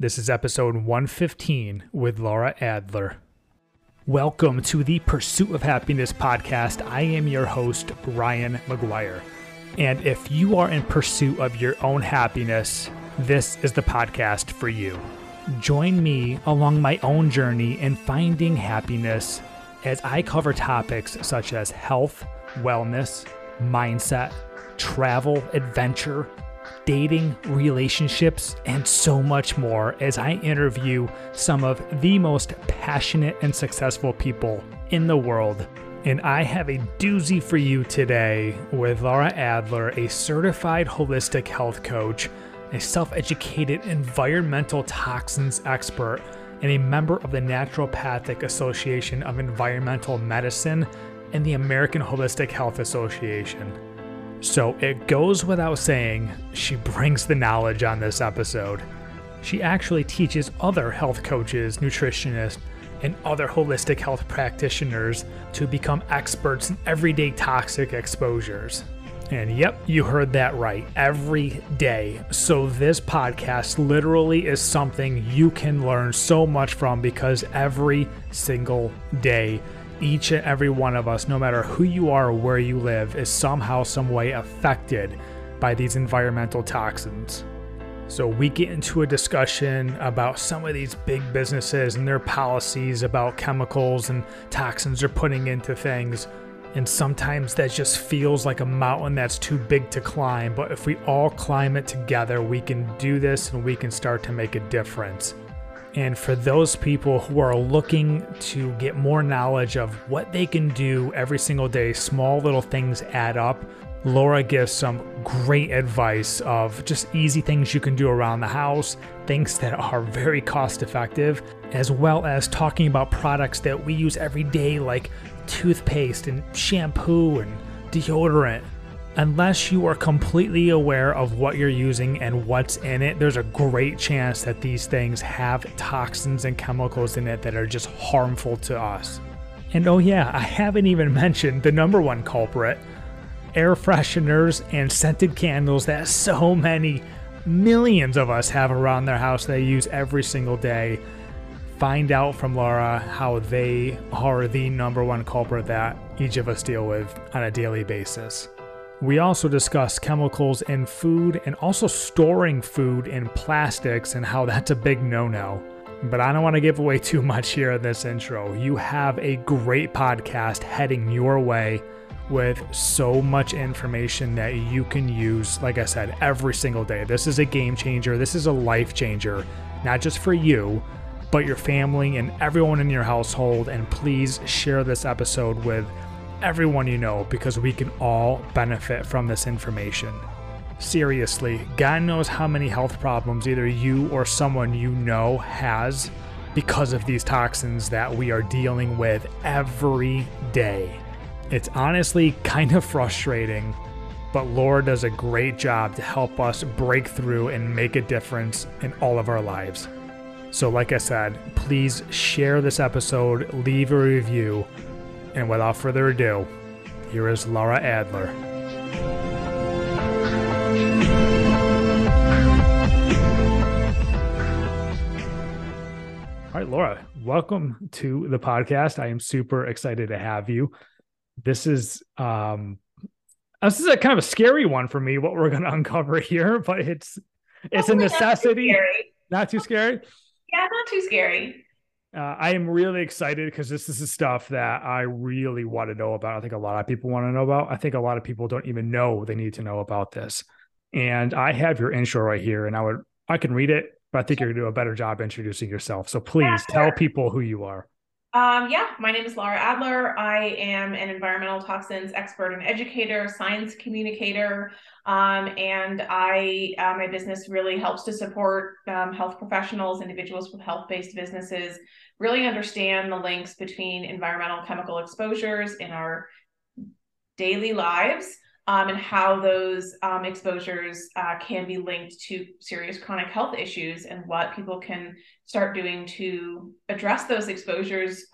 This is episode 115 with Lara Adler. Welcome to the Pursuit of Happiness podcast. I am your host, Ryan McGuire. And if you are in pursuit of your own happiness, this is the podcast for you. Join me along my own journey in finding happiness as I cover topics such as health, wellness, mindset, travel, adventure, dating, relationships, and so much more as I interview some of the most passionate and successful people in the world. And I have a doozy for you today with Lara Adler, a certified holistic health coach, a self educated environmental toxins expert, and a member of the Naturopathic Association of Environmental Medicine and the American Holistic Health Association. So it goes without saying, she brings the knowledge on this episode. She actually teaches other health coaches, nutritionists, and other holistic health practitioners to become experts in everyday toxic exposures. And yep, you heard that right. Every day. So, this podcast literally is something you can learn so much from because every single day each and every one of us, no matter who you are or where you live, is somehow, some way affected by these environmental toxins. So, we get into a discussion about some of these big businesses and their policies about chemicals and toxins they're putting into things. And sometimes that just feels like a mountain that's too big to climb. But if we all climb it together, we can do this and we can start to make a difference. And for those people who are looking to get more knowledge of what they can do every single day, small little things add up. Lara gives some great advice of just easy things you can do around the house, things that are very cost effective, as well as talking about products that we use every day, like toothpaste and shampoo and deodorant unless you are completely aware of what you're using and what's in it, there's a great chance that these things have toxins and chemicals in it that are just harmful to us. And oh, yeah, I haven't even mentioned the number one culprit air fresheners and scented candles that so many millions of us have around their house they use every single day. Find out from Lara how they are the number one culprit that each of us deal with on a daily basis. We also discuss chemicals in food and also storing food in plastics and how that's a big no no. But I don't want to give away too much here in this intro. You have a great podcast heading your way with so much information that you can use, like I said, every single day. This is a game changer. This is a life changer, not just for you, but your family and everyone in your household. And please share this episode with everyone you know because we can all benefit from this information. Seriously, God knows how many health problems either you or someone you know has because of these toxins that we are dealing with every day. It's honestly kind of frustrating, but Lara does a great job to help us break through and make a difference in all of our lives. So, like I said, please share this episode, leave a review and without further ado, here is Lara Adler. All right, Lara, welcome to the podcast. I am super excited to have you. This is um this is a kind of a scary one for me what we're going to uncover here, but it's it's a necessity. Not too scary. Yeah, not too scary. Uh, I am really excited because this is the stuff that I really want to know about. I think a lot of people want to know about. I think a lot of people don't even know they need to know about this. And I have your intro right here, and I would I can read it, but I think you're gonna do a better job introducing yourself. So please tell people who you are. Um, yeah, my name is Lara Adler. I am an environmental toxins expert and educator, science communicator, um, and I uh, my business really helps to support um, health professionals, individuals with health-based businesses, really understand the links between environmental chemical exposures in our daily lives um, and how those um, exposures uh, can be linked to serious chronic health issues and what people can start doing to address those exposures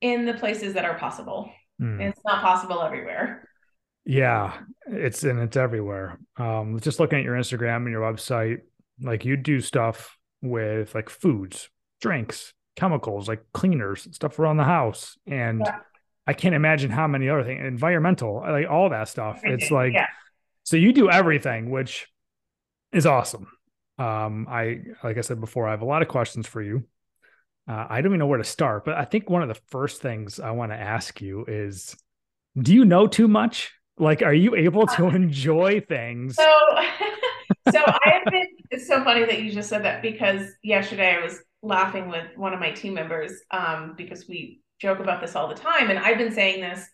in the places that are possible. Mm. It's not possible everywhere. Yeah, it's and it's everywhere. Um, just looking at your Instagram and your website, like you do stuff with like foods, drinks, chemicals, like cleaners, stuff around the house. And yeah. I can't imagine how many other things, environmental, like all that stuff. It's like, yeah. so you do everything, which is awesome. Um, I, like I said before, I have a lot of questions for you. Uh, I don't even know where to start, but I think one of the first things I want to ask you is do you know too much? Like, are you able to enjoy things? So, so I have been, it's so funny that you just said that because yesterday I was laughing with one of my team members um, because we joke about this all the time. And I've been saying this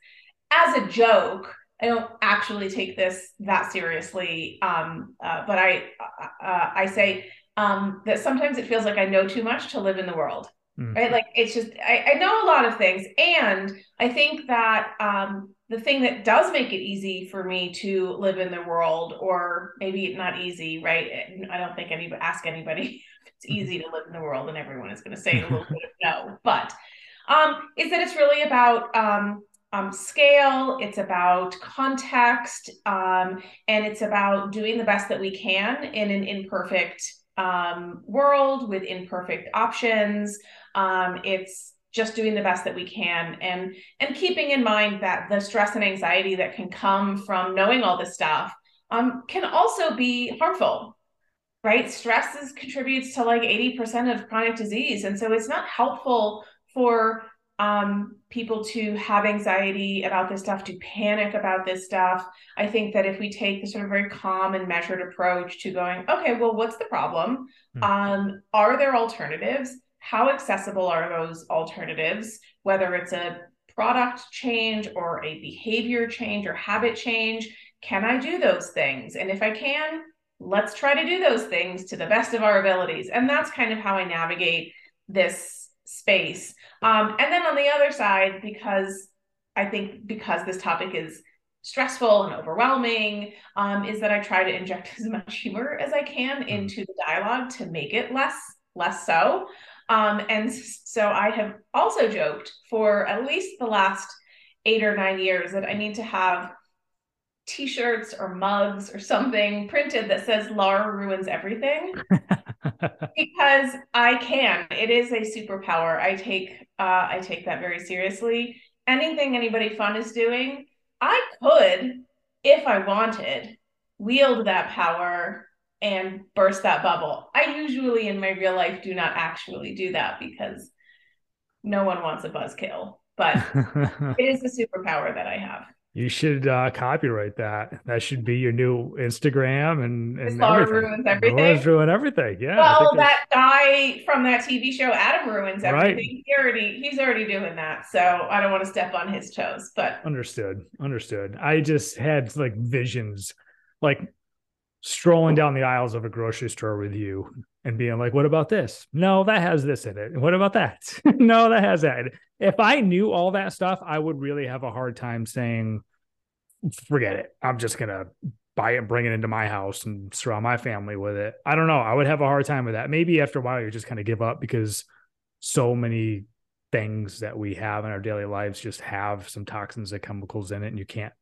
as a joke. I don't actually take this that seriously, um, uh, but I uh, I say um, that sometimes it feels like I know too much to live in the world. Mm-hmm. Right. Like it's just, I, I, know a lot of things. And I think that um, the thing that does make it easy for me to live in the world, or maybe not easy, right? I don't think anybody ask anybody if it's mm-hmm. easy to live in the world, and everyone is going to say a little bit of no. But um, is that it's really about um, um, scale, it's about context, um, and it's about doing the best that we can in an imperfect um, world with imperfect options. Um, it's just doing the best that we can and and keeping in mind that the stress and anxiety that can come from knowing all this stuff um, can also be harmful right stress is, contributes to like 80% of chronic disease and so it's not helpful for um, people to have anxiety about this stuff, to panic about this stuff. I think that if we take the sort of very calm and measured approach to going, okay, well, what's the problem? Mm-hmm. Um, are there alternatives? How accessible are those alternatives? Whether it's a product change or a behavior change or habit change, can I do those things? And if I can, let's try to do those things to the best of our abilities. And that's kind of how I navigate this space. Um, and then on the other side, because I think because this topic is stressful and overwhelming, um, is that I try to inject as much humor as I can mm-hmm. into the dialogue to make it less less so. Um, and so I have also joked for at least the last eight or nine years that I need to have t-shirts or mugs or something printed that says Lara ruins everything because I can. It is a superpower. I take uh, I take that very seriously. Anything anybody fun is doing, I could, if I wanted, wield that power and burst that bubble. I usually in my real life do not actually do that because no one wants a buzzkill, but it is a superpower that I have. You should uh, copyright that. That should be your new Instagram and, and everything. ruins everything. ruin everything. Yeah. Well, that guy from that TV show, Adam ruins everything. Right. He already he's already doing that. So I don't want to step on his toes. But understood. Understood. I just had like visions, like strolling down the aisles of a grocery store with you and being like, what about this? No, that has this in it. What about that? no, that has that. If I knew all that stuff, I would really have a hard time saying, forget it. I'm just going to buy it, bring it into my house and surround my family with it. I don't know. I would have a hard time with that. Maybe after a while, you just kind of give up because so many things that we have in our daily lives just have some toxins and chemicals in it and you can't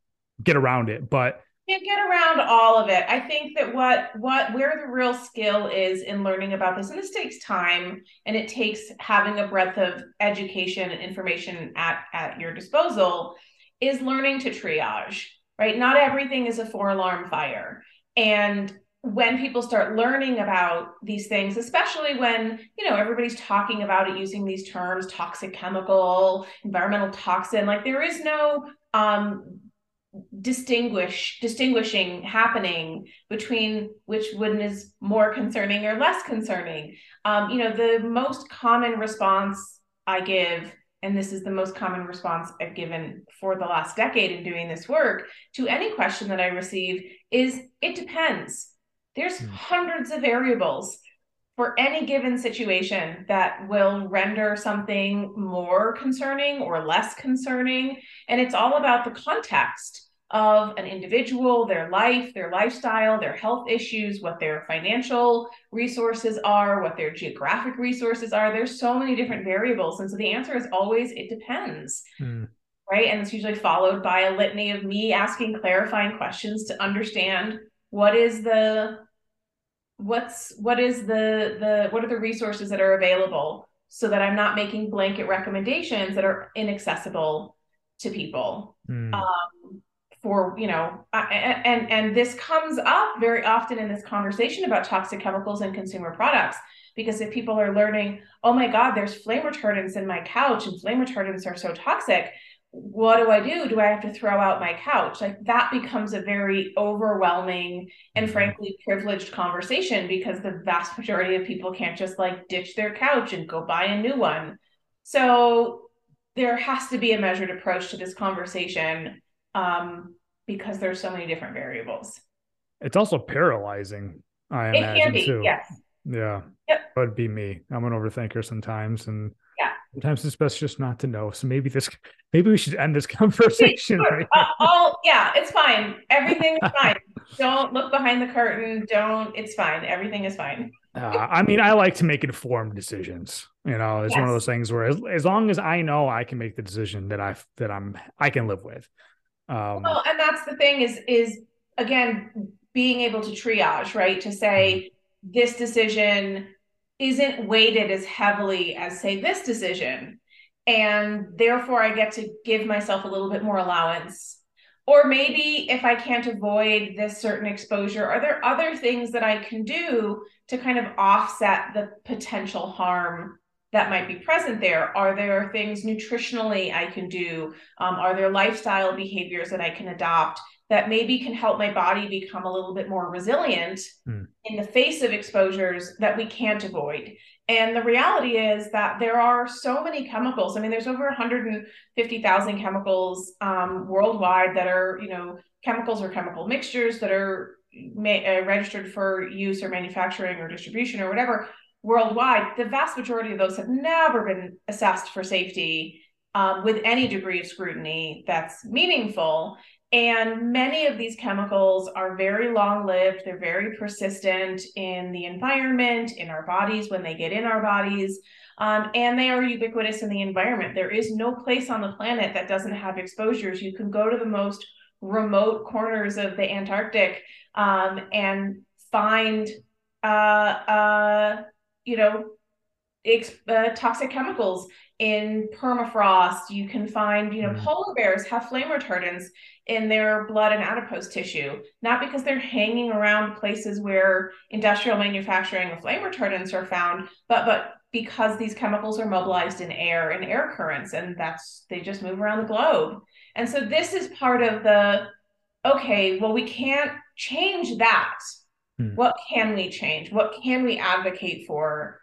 get around it. But can't get around all of it. I think that what what where the real skill is in learning about this, and this takes time, and it takes having a breadth of education and information at at your disposal, is learning to triage. Right, not everything is a four alarm fire, and when people start learning about these things especially when you know everybody's talking about it using these terms toxic chemical environmental toxin like there is no um distinguish distinguishing happening between which one is more concerning or less concerning um, you know the most common response i give and this is the most common response i've given for the last decade in doing this work to any question that i receive is it depends there's mm. hundreds of variables for any given situation that will render something more concerning or less concerning. And it's all about the context of an individual, their life, their lifestyle, their health issues, what their financial resources are, what their geographic resources are. There's so many different variables. And so the answer is always it depends. Mm. Right. And it's usually followed by a litany of me asking clarifying questions to understand what is the what's what is the the what are the resources that are available so that I'm not making blanket recommendations that are inaccessible to people. Mm. Um, for you know, and and this comes up very often in this conversation about toxic chemicals and consumer products because if people are learning, oh my God, there's flame retardants in my couch and flame retardants are so toxic, what do I do? Do I have to throw out my couch? Like that becomes a very overwhelming and mm-hmm. frankly privileged conversation because the vast majority of people can't just like ditch their couch and go buy a new one. So there has to be a measured approach to this conversation um, because there's so many different variables. It's also paralyzing, I it imagine be, too. Yes. Yeah. Yep. Would be me. I'm an overthinker sometimes and yeah. Sometimes it's best just not to know. So maybe this maybe we should end this conversation. Right all, yeah, it's fine. Everything is fine. Don't look behind the curtain. Don't it's fine. Everything is fine. Uh, I mean, I like to make informed decisions. You know, it's yes. one of those things where as, as long as I know I can make the decision that I that I'm I can live with. Um, well, and that's the thing is is again being able to triage, right? To say mm-hmm. this decision isn't weighted as heavily as say this decision and therefore i get to give myself a little bit more allowance or maybe if i can't avoid this certain exposure are there other things that i can do to kind of offset the potential harm that might be present there are there things nutritionally i can do um, are there lifestyle behaviors that i can adopt that maybe can help my body become a little bit more resilient mm. in the face of exposures that we can't avoid. And the reality is that there are so many chemicals. I mean, there's over 150,000 chemicals um, worldwide that are, you know, chemicals or chemical mixtures that are ma- uh, registered for use or manufacturing or distribution or whatever worldwide. The vast majority of those have never been assessed for safety um, with any degree of scrutiny that's meaningful. And many of these chemicals are very long lived, they're very persistent in the environment, in our bodies, when they get in our bodies, um, and they are ubiquitous in the environment. There is no place on the planet that doesn't have exposures. You can go to the most remote corners of the Antarctic um, and find, uh, uh, you know, uh, toxic chemicals in permafrost. You can find, you know, mm. polar bears have flame retardants in their blood and adipose tissue, not because they're hanging around places where industrial manufacturing of flame retardants are found, but but because these chemicals are mobilized in air and air currents, and that's they just move around the globe. And so this is part of the okay, well, we can't change that. Hmm. What can we change? What can we advocate for?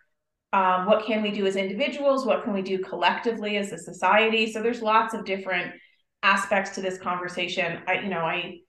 Um, what can we do as individuals? What can we do collectively as a society? So there's lots of different aspects to this conversation. I, you know, I,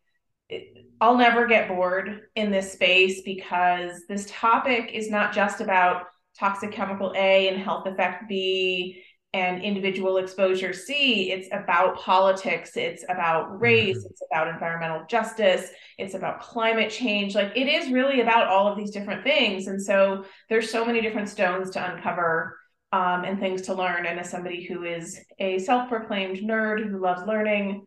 I'll never get bored in this space because this topic is not just about toxic chemical A and health effect B and individual exposure C. It's about politics. It's about race. Mm-hmm. It's about environmental justice. It's about climate change. Like it is really about all of these different things. And so there's so many different stones to uncover um, and things to learn. And as somebody who is a self-proclaimed nerd who loves learning,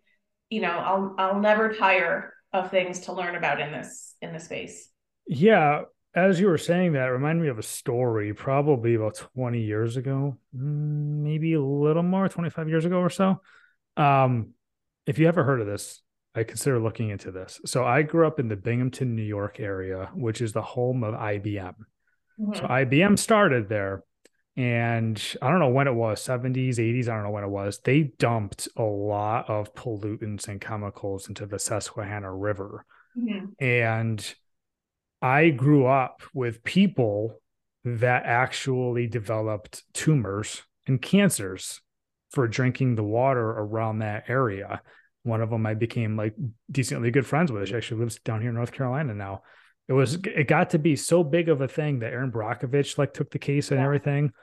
you know, I'll I'll never tire of things to learn about in this in this space. Yeah, as you were saying that, reminded me of a story probably about 20 years ago, mm, maybe a little more, 25 years ago or so. Um, if you ever heard of this, I consider looking into this. So I grew up in the Binghamton, New York area, which is the home of IBM. Mm-hmm. So IBM started there and I don't know when it was 70s, 80s, I don't know when it was. They dumped a lot of pollutants and chemicals into the Susquehanna River. Mm-hmm. And I grew up with people that actually developed tumors and cancers for drinking the water around that area. One of them I became like decently good friends with. She actually lives down here in North Carolina now. It was it got to be so big of a thing that Erin Brockovich like took the case and yeah. everything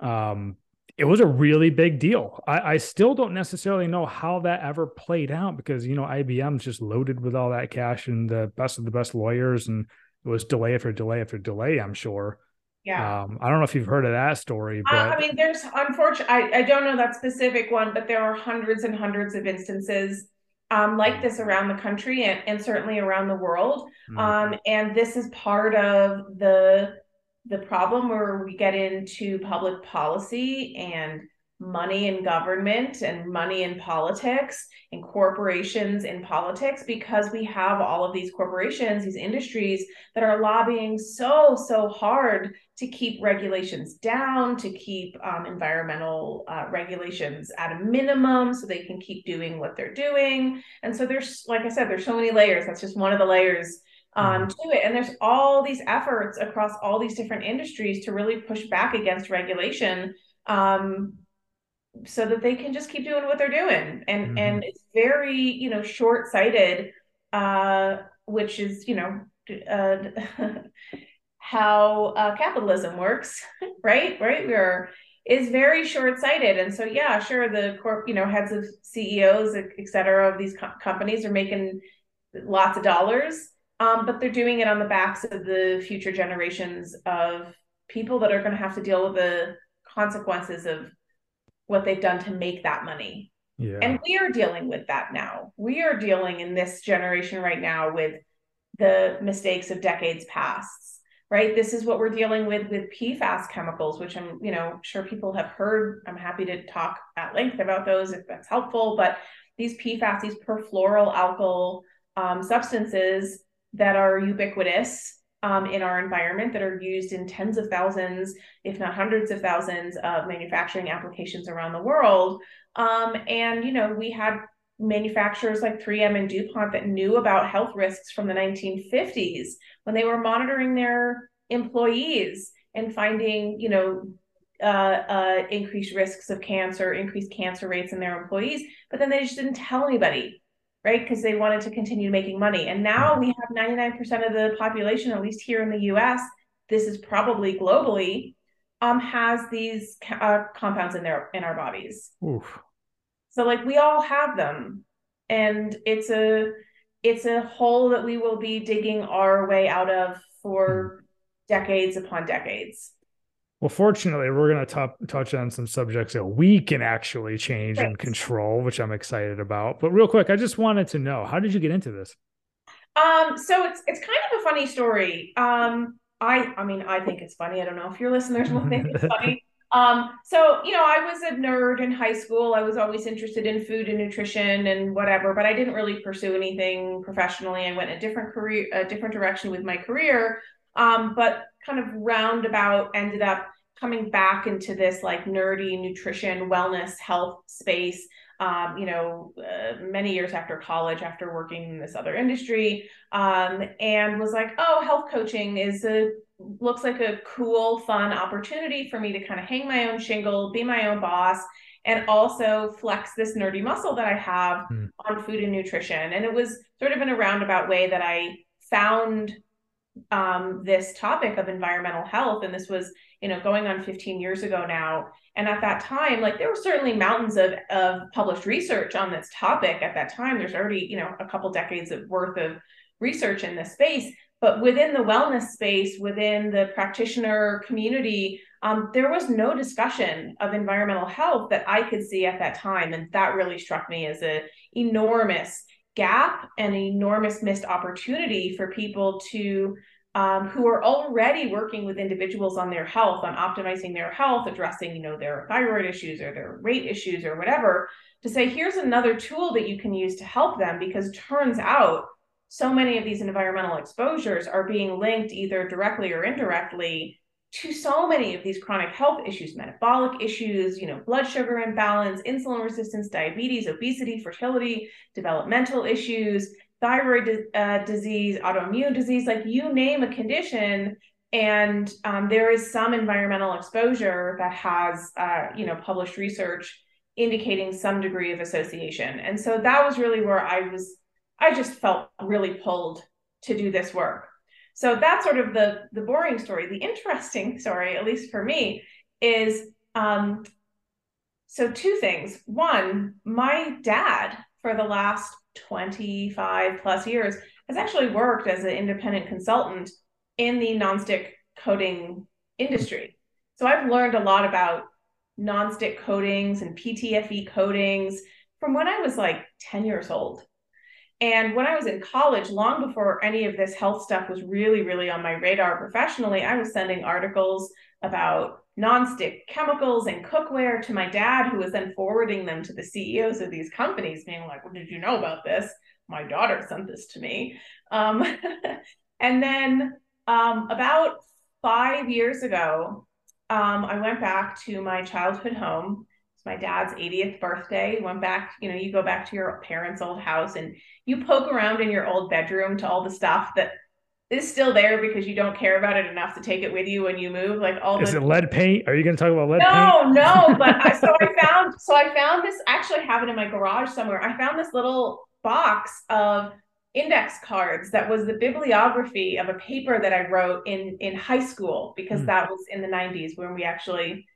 um, it was a really big deal. I, I, still don't necessarily know how that ever played out because you know IBM's just loaded with all that cash and the best of the best lawyers, and it was delay after delay after delay. I'm sure. Yeah. Um, I don't know if you've heard of that story, but uh, I mean, there's unfortunately, I, I don't know that specific one, but there are hundreds and hundreds of instances um, like this around the country and, and certainly around the world. Mm-hmm. Um, and this is part of the the problem where we get into public policy and money in government and money in politics and corporations in politics because we have all of these corporations these industries that are lobbying so so hard to keep regulations down to keep um, environmental uh, regulations at a minimum so they can keep doing what they're doing and so there's like i said there's so many layers that's just one of the layers um, mm-hmm. to it. And there's all these efforts across all these different industries to really push back against regulation um, so that they can just keep doing what they're doing. And mm-hmm. and it's very you know short-sighted uh which is you know uh how uh, capitalism works right? Right? We are is very short-sighted. And so yeah sure the corp you know heads of ceos et cetera of these co- companies are making lots of dollars um, but they're doing it on the backs of the future generations of people that are going to have to deal with the consequences of what they've done to make that money. Yeah. And we are dealing with that now. We are dealing in this generation right now with the mistakes of decades past. Right. This is what we're dealing with with PFAS chemicals, which I'm, you know, sure people have heard. I'm happy to talk at length about those if that's helpful. But these PFAS, these perfluoroalkyl um, substances that are ubiquitous um, in our environment that are used in tens of thousands, if not hundreds of thousands of manufacturing applications around the world. Um, and, you know, we had manufacturers like 3M and DuPont that knew about health risks from the 1950s when they were monitoring their employees and finding, you know, uh, uh, increased risks of cancer, increased cancer rates in their employees, but then they just didn't tell anybody right? Because they wanted to continue making money. And now we have 99% of the population, at least here in the US, this is probably globally, um, has these uh, compounds in their in our bodies. Oof. So like we all have them, and it's a it's a hole that we will be digging our way out of for mm. decades upon decades. Well, fortunately, we're going to touch on some subjects that we can actually change and control, which I'm excited about. But real quick, I just wanted to know how did you get into this? Um, so it's it's kind of a funny story. Um, I I mean, I think it's funny. I don't know if your listeners will think it's funny. Um, so you know, I was a nerd in high school. I was always interested in food and nutrition and whatever, but I didn't really pursue anything professionally. I went a different career, a different direction with my career. Um, but kind of roundabout ended up coming back into this like nerdy nutrition, wellness, health space. Um, you know, uh, many years after college, after working in this other industry, um, and was like, oh, health coaching is a looks like a cool, fun opportunity for me to kind of hang my own shingle, be my own boss, and also flex this nerdy muscle that I have mm. on food and nutrition. And it was sort of in a roundabout way that I found um, this topic of environmental health. And this was you know going on 15 years ago now. And at that time like there were certainly mountains of of published research on this topic at that time. There's already you know a couple decades of worth of research in this space. But within the wellness space within the practitioner community um, there was no discussion of environmental health that i could see at that time. And that really struck me as an enormous gap and enormous missed opportunity for people to um, who are already working with individuals on their health, on optimizing their health, addressing, you know, their thyroid issues or their weight issues or whatever, to say, here's another tool that you can use to help them because turns out so many of these environmental exposures are being linked either directly or indirectly to so many of these chronic health issues metabolic issues you know blood sugar imbalance insulin resistance diabetes obesity fertility developmental issues thyroid uh, disease, autoimmune disease, like you name a condition, and um, there is some environmental exposure that has, uh, you know, published research indicating some degree of association. And so that was really where I was. I just felt really pulled to do this work. So that's sort of the the boring story. The interesting story, at least for me, is um, so two things. One, my dad for the last 25 plus years has actually worked as an independent consultant in the nonstick coating industry. So I've learned a lot about nonstick coatings and PTFE coatings from when I was like 10 years old. And when I was in college, long before any of this health stuff was really, really on my radar professionally, I was sending articles about nonstick chemicals and cookware to my dad, who was then forwarding them to the CEOs of these companies, being like, Well, did you know about this? My daughter sent this to me. Um, and then um, about five years ago, um, I went back to my childhood home. My dad's 80th birthday. Went back, you know, you go back to your parents' old house and you poke around in your old bedroom to all the stuff that is still there because you don't care about it enough to take it with you when you move. Like all is the, it lead paint? Are you going to talk about lead no, paint? No, no, But I, so I found so I found this. Actually, I have it in my garage somewhere. I found this little box of index cards that was the bibliography of a paper that I wrote in in high school because mm. that was in the 90s when we actually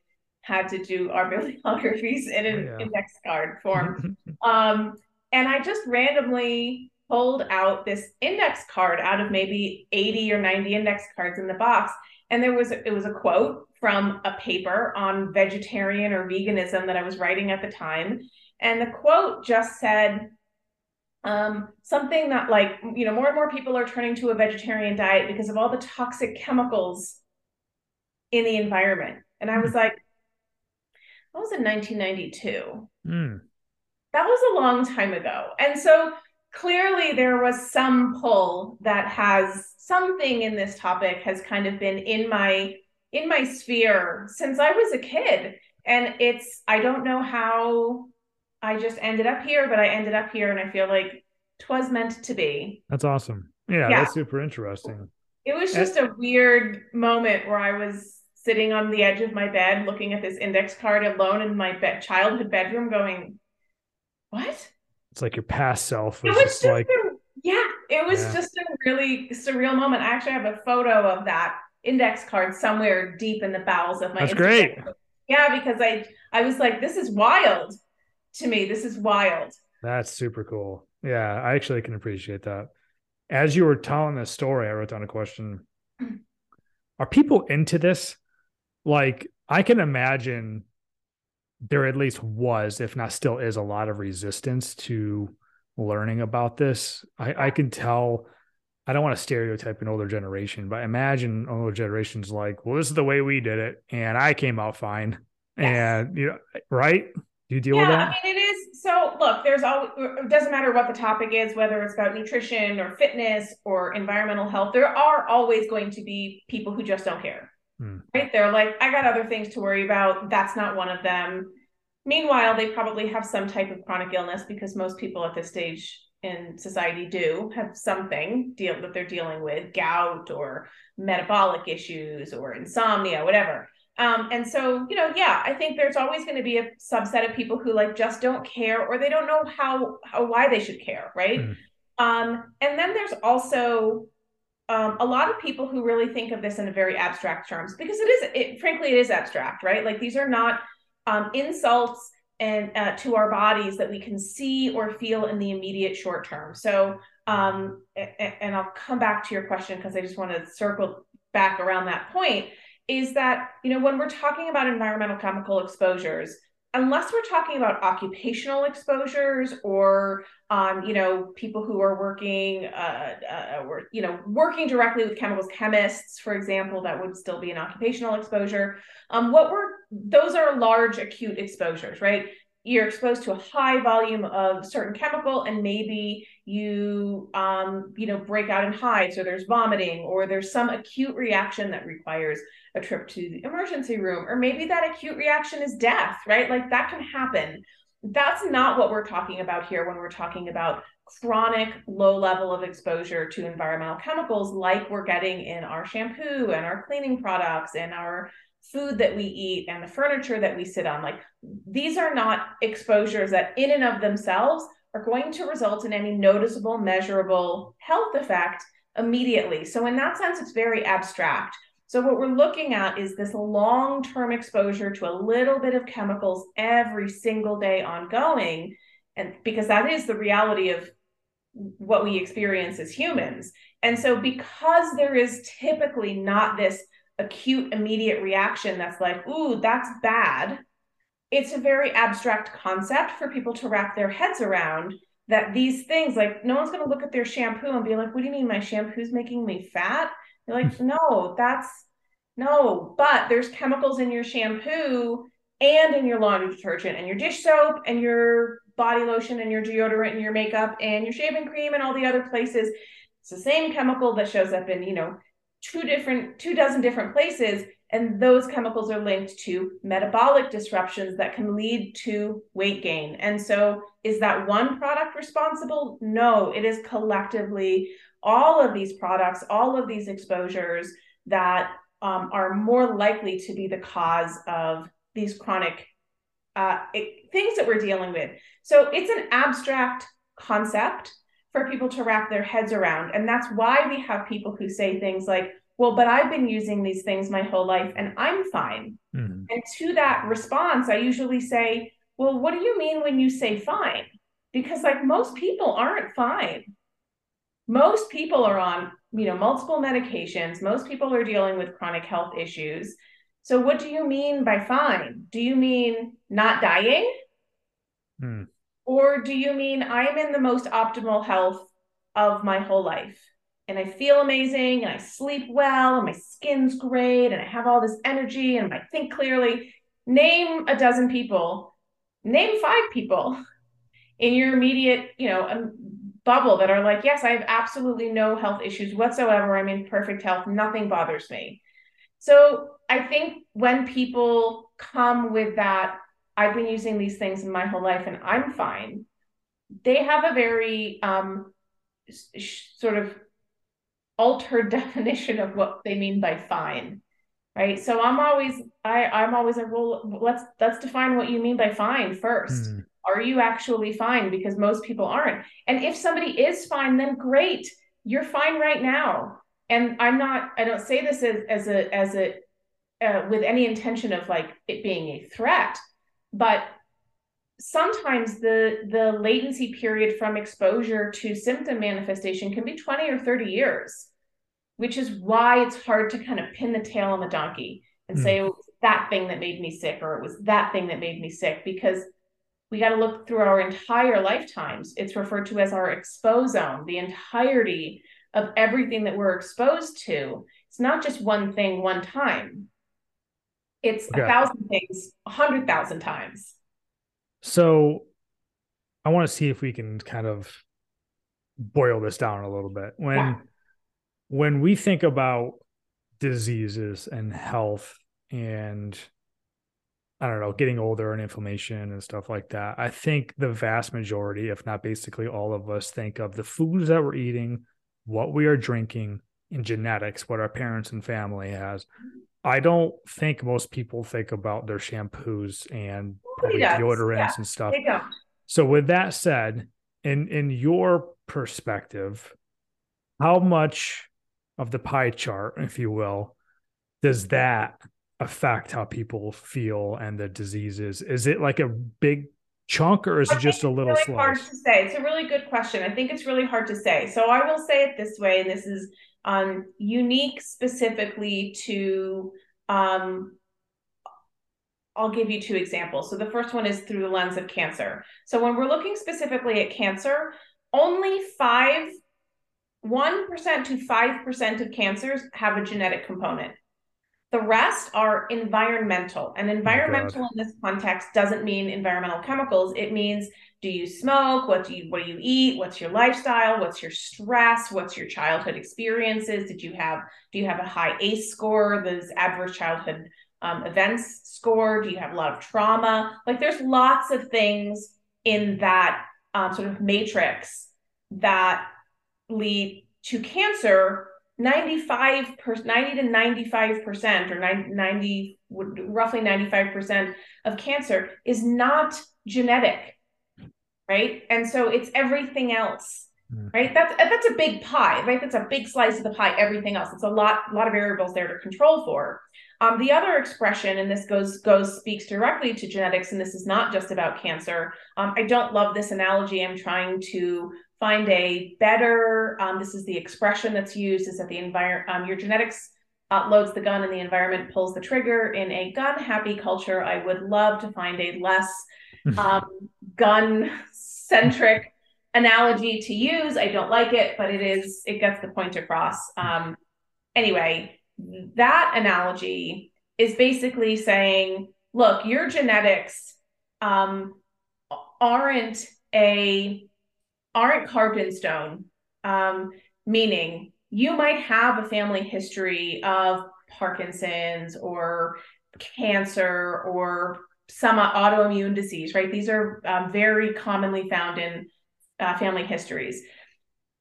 had to do our bibliographies in an yeah. index card form. um, and I just randomly pulled out this index card out of maybe 80 or 90 index cards in the box and there was it was a quote from a paper on vegetarian or veganism that I was writing at the time and the quote just said um, something that like you know more and more people are turning to a vegetarian diet because of all the toxic chemicals in the environment and i was like that was in 1992 mm. that was a long time ago and so clearly there was some pull that has something in this topic has kind of been in my in my sphere since i was a kid and it's i don't know how I just ended up here, but I ended up here and I feel like twas meant to be. That's awesome. Yeah, yeah. that's super interesting. It was just and- a weird moment where I was sitting on the edge of my bed looking at this index card alone in my be- childhood bedroom going, What? It's like your past self was, was just, just, like a, Yeah, it was yeah. just a really surreal moment. I actually have a photo of that index card somewhere deep in the bowels of my That's great. Yeah, because I I was like, this is wild to me. This is wild. That's super cool. Yeah, I actually can appreciate that. As you were telling this story, I wrote down a question. Mm. Are people into this? Like, I can imagine there at least was, if not still is, a lot of resistance to learning about this. I, I can tell. I don't want to stereotype an older generation, but imagine older generations like, well, this is the way we did it, and I came out fine. Yes. And you know, right? Do you deal yeah, with that? Yeah, I mean, it is. So, look, there's all. It doesn't matter what the topic is, whether it's about nutrition or fitness or environmental health. There are always going to be people who just don't care. Hmm. Right? They're like, I got other things to worry about. That's not one of them. Meanwhile, they probably have some type of chronic illness because most people at this stage in society do have something deal that they're dealing with, gout or metabolic issues or insomnia, whatever. Um, and so, you know, yeah, I think there's always going to be a subset of people who like just don't care or they don't know how, how why they should care, right? Mm. Um, and then there's also um, a lot of people who really think of this in very abstract terms because it is, it, frankly, it is abstract, right? Like these are not um, insults and uh, to our bodies that we can see or feel in the immediate short term. So, um, and I'll come back to your question because I just want to circle back around that point is that, you know, when we're talking about environmental chemical exposures, unless we're talking about occupational exposures or um, you know people who are working uh, uh, or you know working directly with chemicals chemists for example that would still be an occupational exposure um, what were those are large acute exposures right you're exposed to a high volume of certain chemical and maybe you um, you know break out in hives or there's vomiting or there's some acute reaction that requires a trip to the emergency room or maybe that acute reaction is death right? Like that can happen. That's not what we're talking about here when we're talking about chronic low level of exposure to environmental chemicals like we're getting in our shampoo and our cleaning products and our food that we eat and the furniture that we sit on like these are not exposures that in and of themselves are going to result in any noticeable measurable health effect immediately. So in that sense it's very abstract. So what we're looking at is this long-term exposure to a little bit of chemicals every single day ongoing and because that is the reality of what we experience as humans. And so because there is typically not this acute immediate reaction that's like, ooh, that's bad. It's a very abstract concept for people to wrap their heads around. that these things, like no one's going to look at their shampoo and be like, what do you mean my shampoo's making me fat? You're like, hmm. no, that's no, but there's chemicals in your shampoo and in your laundry detergent and your dish soap and your body lotion and your deodorant and your makeup and your shaving cream and all the other places. It's the same chemical that shows up in, you know, two different, two dozen different places. And those chemicals are linked to metabolic disruptions that can lead to weight gain. And so, is that one product responsible? No, it is collectively all of these products, all of these exposures that um, are more likely to be the cause of these chronic uh, it, things that we're dealing with. So it's an abstract concept for people to wrap their heads around. And that's why we have people who say things like, well, but I've been using these things my whole life and I'm fine. Mm-hmm. And to that response, I usually say, well, what do you mean when you say fine? Because like most people aren't fine. Most people are on, you know, multiple medications. Most people are dealing with chronic health issues. So, what do you mean by fine? Do you mean not dying? Hmm. Or do you mean I'm in the most optimal health of my whole life? And I feel amazing and I sleep well and my skin's great and I have all this energy and I think clearly. Name a dozen people, name five people in your immediate, you know, um, bubble that are like, yes, I have absolutely no health issues whatsoever. I'm in perfect health. Nothing bothers me. So I think when people come with that, I've been using these things in my whole life and I'm fine, they have a very um, sort of altered definition of what they mean by fine right? So i'm always i i'm always like well let's let's define what you mean by fine first. Mm. are you actually fine? Because most people aren't. And if somebody is fine then great. You're fine right now. And i'm not i don't say this as, as a as a uh, with any intention of like it being a threat but sometimes the the latency period from exposure to symptom manifestation can be 20 or 30 years which is why it's hard to kind of pin the tail on the donkey and mm. say oh, that thing that made me sick or it was that thing that made me sick because we got to look through our entire lifetimes. It's referred to as our exposome the entirety of everything that we're exposed to. It's not just one thing one time it's okay. a thousand things, a hundred thousand times. So I want to see if we can kind of boil this down a little bit. When yeah. when we think about diseases and health and I don't know, getting older and inflammation and stuff like that. I think the vast majority, if not basically all of us, think of the foods that we're eating, what we are drinking, and genetics, what our parents and family has. I don't think most people think about their shampoos and deodorants yeah, and stuff. So with that said, in in your perspective, how much of the pie chart, if you will, does that affect how people feel and the diseases? Is it like a big chunk or is it just a little really hard to say it's a really good question i think it's really hard to say so i will say it this way and this is um, unique specifically to um, I'll give you two examples. So the first one is through the lens of cancer. So when we're looking specifically at cancer, only five, 1% to 5% of cancers have a genetic component. The rest are environmental. And oh environmental oh in this context doesn't mean environmental chemicals. It means do you smoke? What do you what do you eat? What's your lifestyle? What's your stress? What's your childhood experiences? Did you have do you have a high ACE score, those adverse childhood um, events score? Do you have a lot of trauma? Like there's lots of things in that um, sort of matrix that lead to cancer 95 per, 90 to 95 percent or 90, 90 roughly 95 percent of cancer is not genetic right? And so it's everything else mm. right? That's that's a big pie right? That's a big slice of the pie everything else. It's a lot a lot of variables there to control for. Um, the other expression and this goes goes speaks directly to genetics and this is not just about cancer. Um, i don't love this analogy. I'm trying to find a better um, this is the expression that's used is that the environment um, your genetics uh, loads the gun and the environment pulls the trigger in a gun happy culture i would love to find a less um, gun centric analogy to use. I don't like it, but it is it gets the point across. Um, anyway, that analogy is basically saying, look, your genetics um, aren't a aren't carved in stone. Um, meaning, you might have a family history of Parkinson's or cancer or some autoimmune disease, right? These are um, very commonly found in uh, family histories.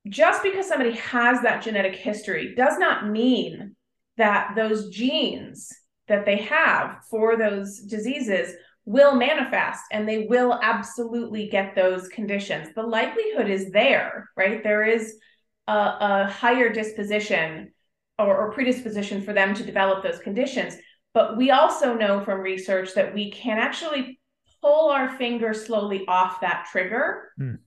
Just because somebody has that genetic history does not mean that those genes that they have for those diseases will manifest and they will absolutely get those conditions. The likelihood is there, right? There is a, a higher disposition or, or predisposition for them to develop those conditions. But we also know from research that we can actually pull our finger slowly off that trigger mm.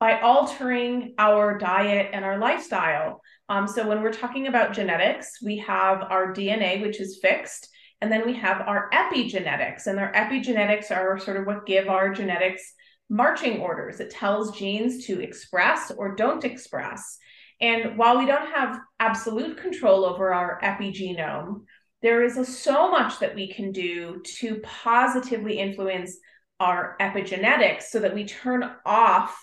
by altering our diet and our lifestyle. Um, so when we're talking about genetics, we have our DNA, which is fixed, and then we have our epigenetics, and our epigenetics are sort of what give our genetics marching orders. It tells genes to express or don't express. And while we don't have absolute control over our epigenome, there is a, so much that we can do to positively influence our epigenetics so that we turn off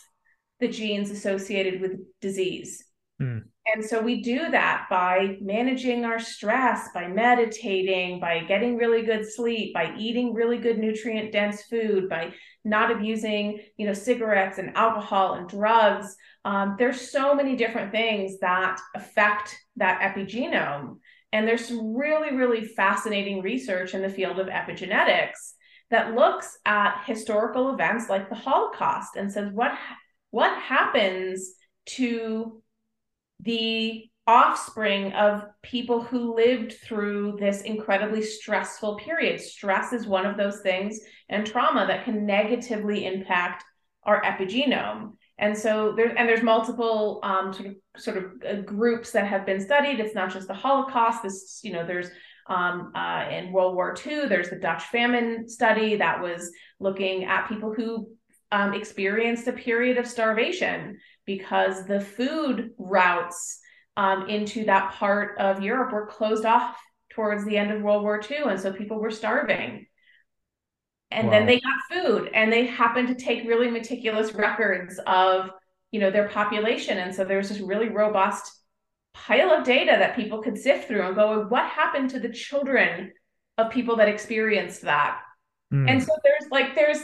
the genes associated with disease. Mm. And so we do that by managing our stress, by meditating, by getting really good sleep, by eating really good nutrient dense food, by not abusing, you know, cigarettes and alcohol and drugs. Um, there's so many different things that affect that epigenome. And there's some really, really fascinating research in the field of epigenetics that looks at historical events like the Holocaust and says what what happens to the offspring of people who lived through this incredibly stressful period. Stress is one of those things and trauma that can negatively impact our epigenome. And so there and there's multiple um, sort of sort of uh, groups that have been studied. It's not just the Holocaust. This you know there's um, uh, in World War II there's the Dutch famine study that was looking at people who um, experienced a period of starvation because the food routes um, into that part of Europe were closed off towards the end of World War II. And so people were starving. And wow. then they got food and they happened to take really meticulous records of, you know, their population. And so there was this really robust pile of data that people could sift through and go, what happened to the children of people that experienced that? Mm. And so there's like, there's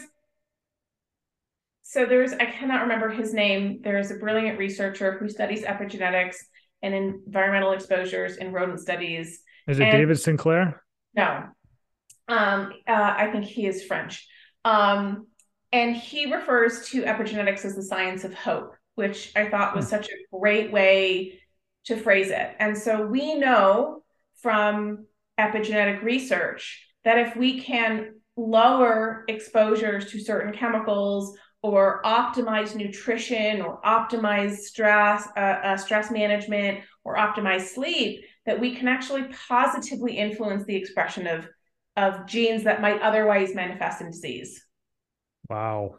so there's I cannot remember his name. There's a brilliant researcher who studies epigenetics and environmental exposures in rodent studies. Is it and, David Sinclair? No. Um, uh, I think he is French. Um, and he refers to epigenetics as the science of hope, which I thought was hmm. such a great way to phrase it. And so we know from epigenetic research that if we can lower exposures to certain chemicals or optimize nutrition or optimize stress uh, uh, stress management or optimize sleep that we can actually positively influence the expression of of genes that might otherwise manifest in disease. Wow.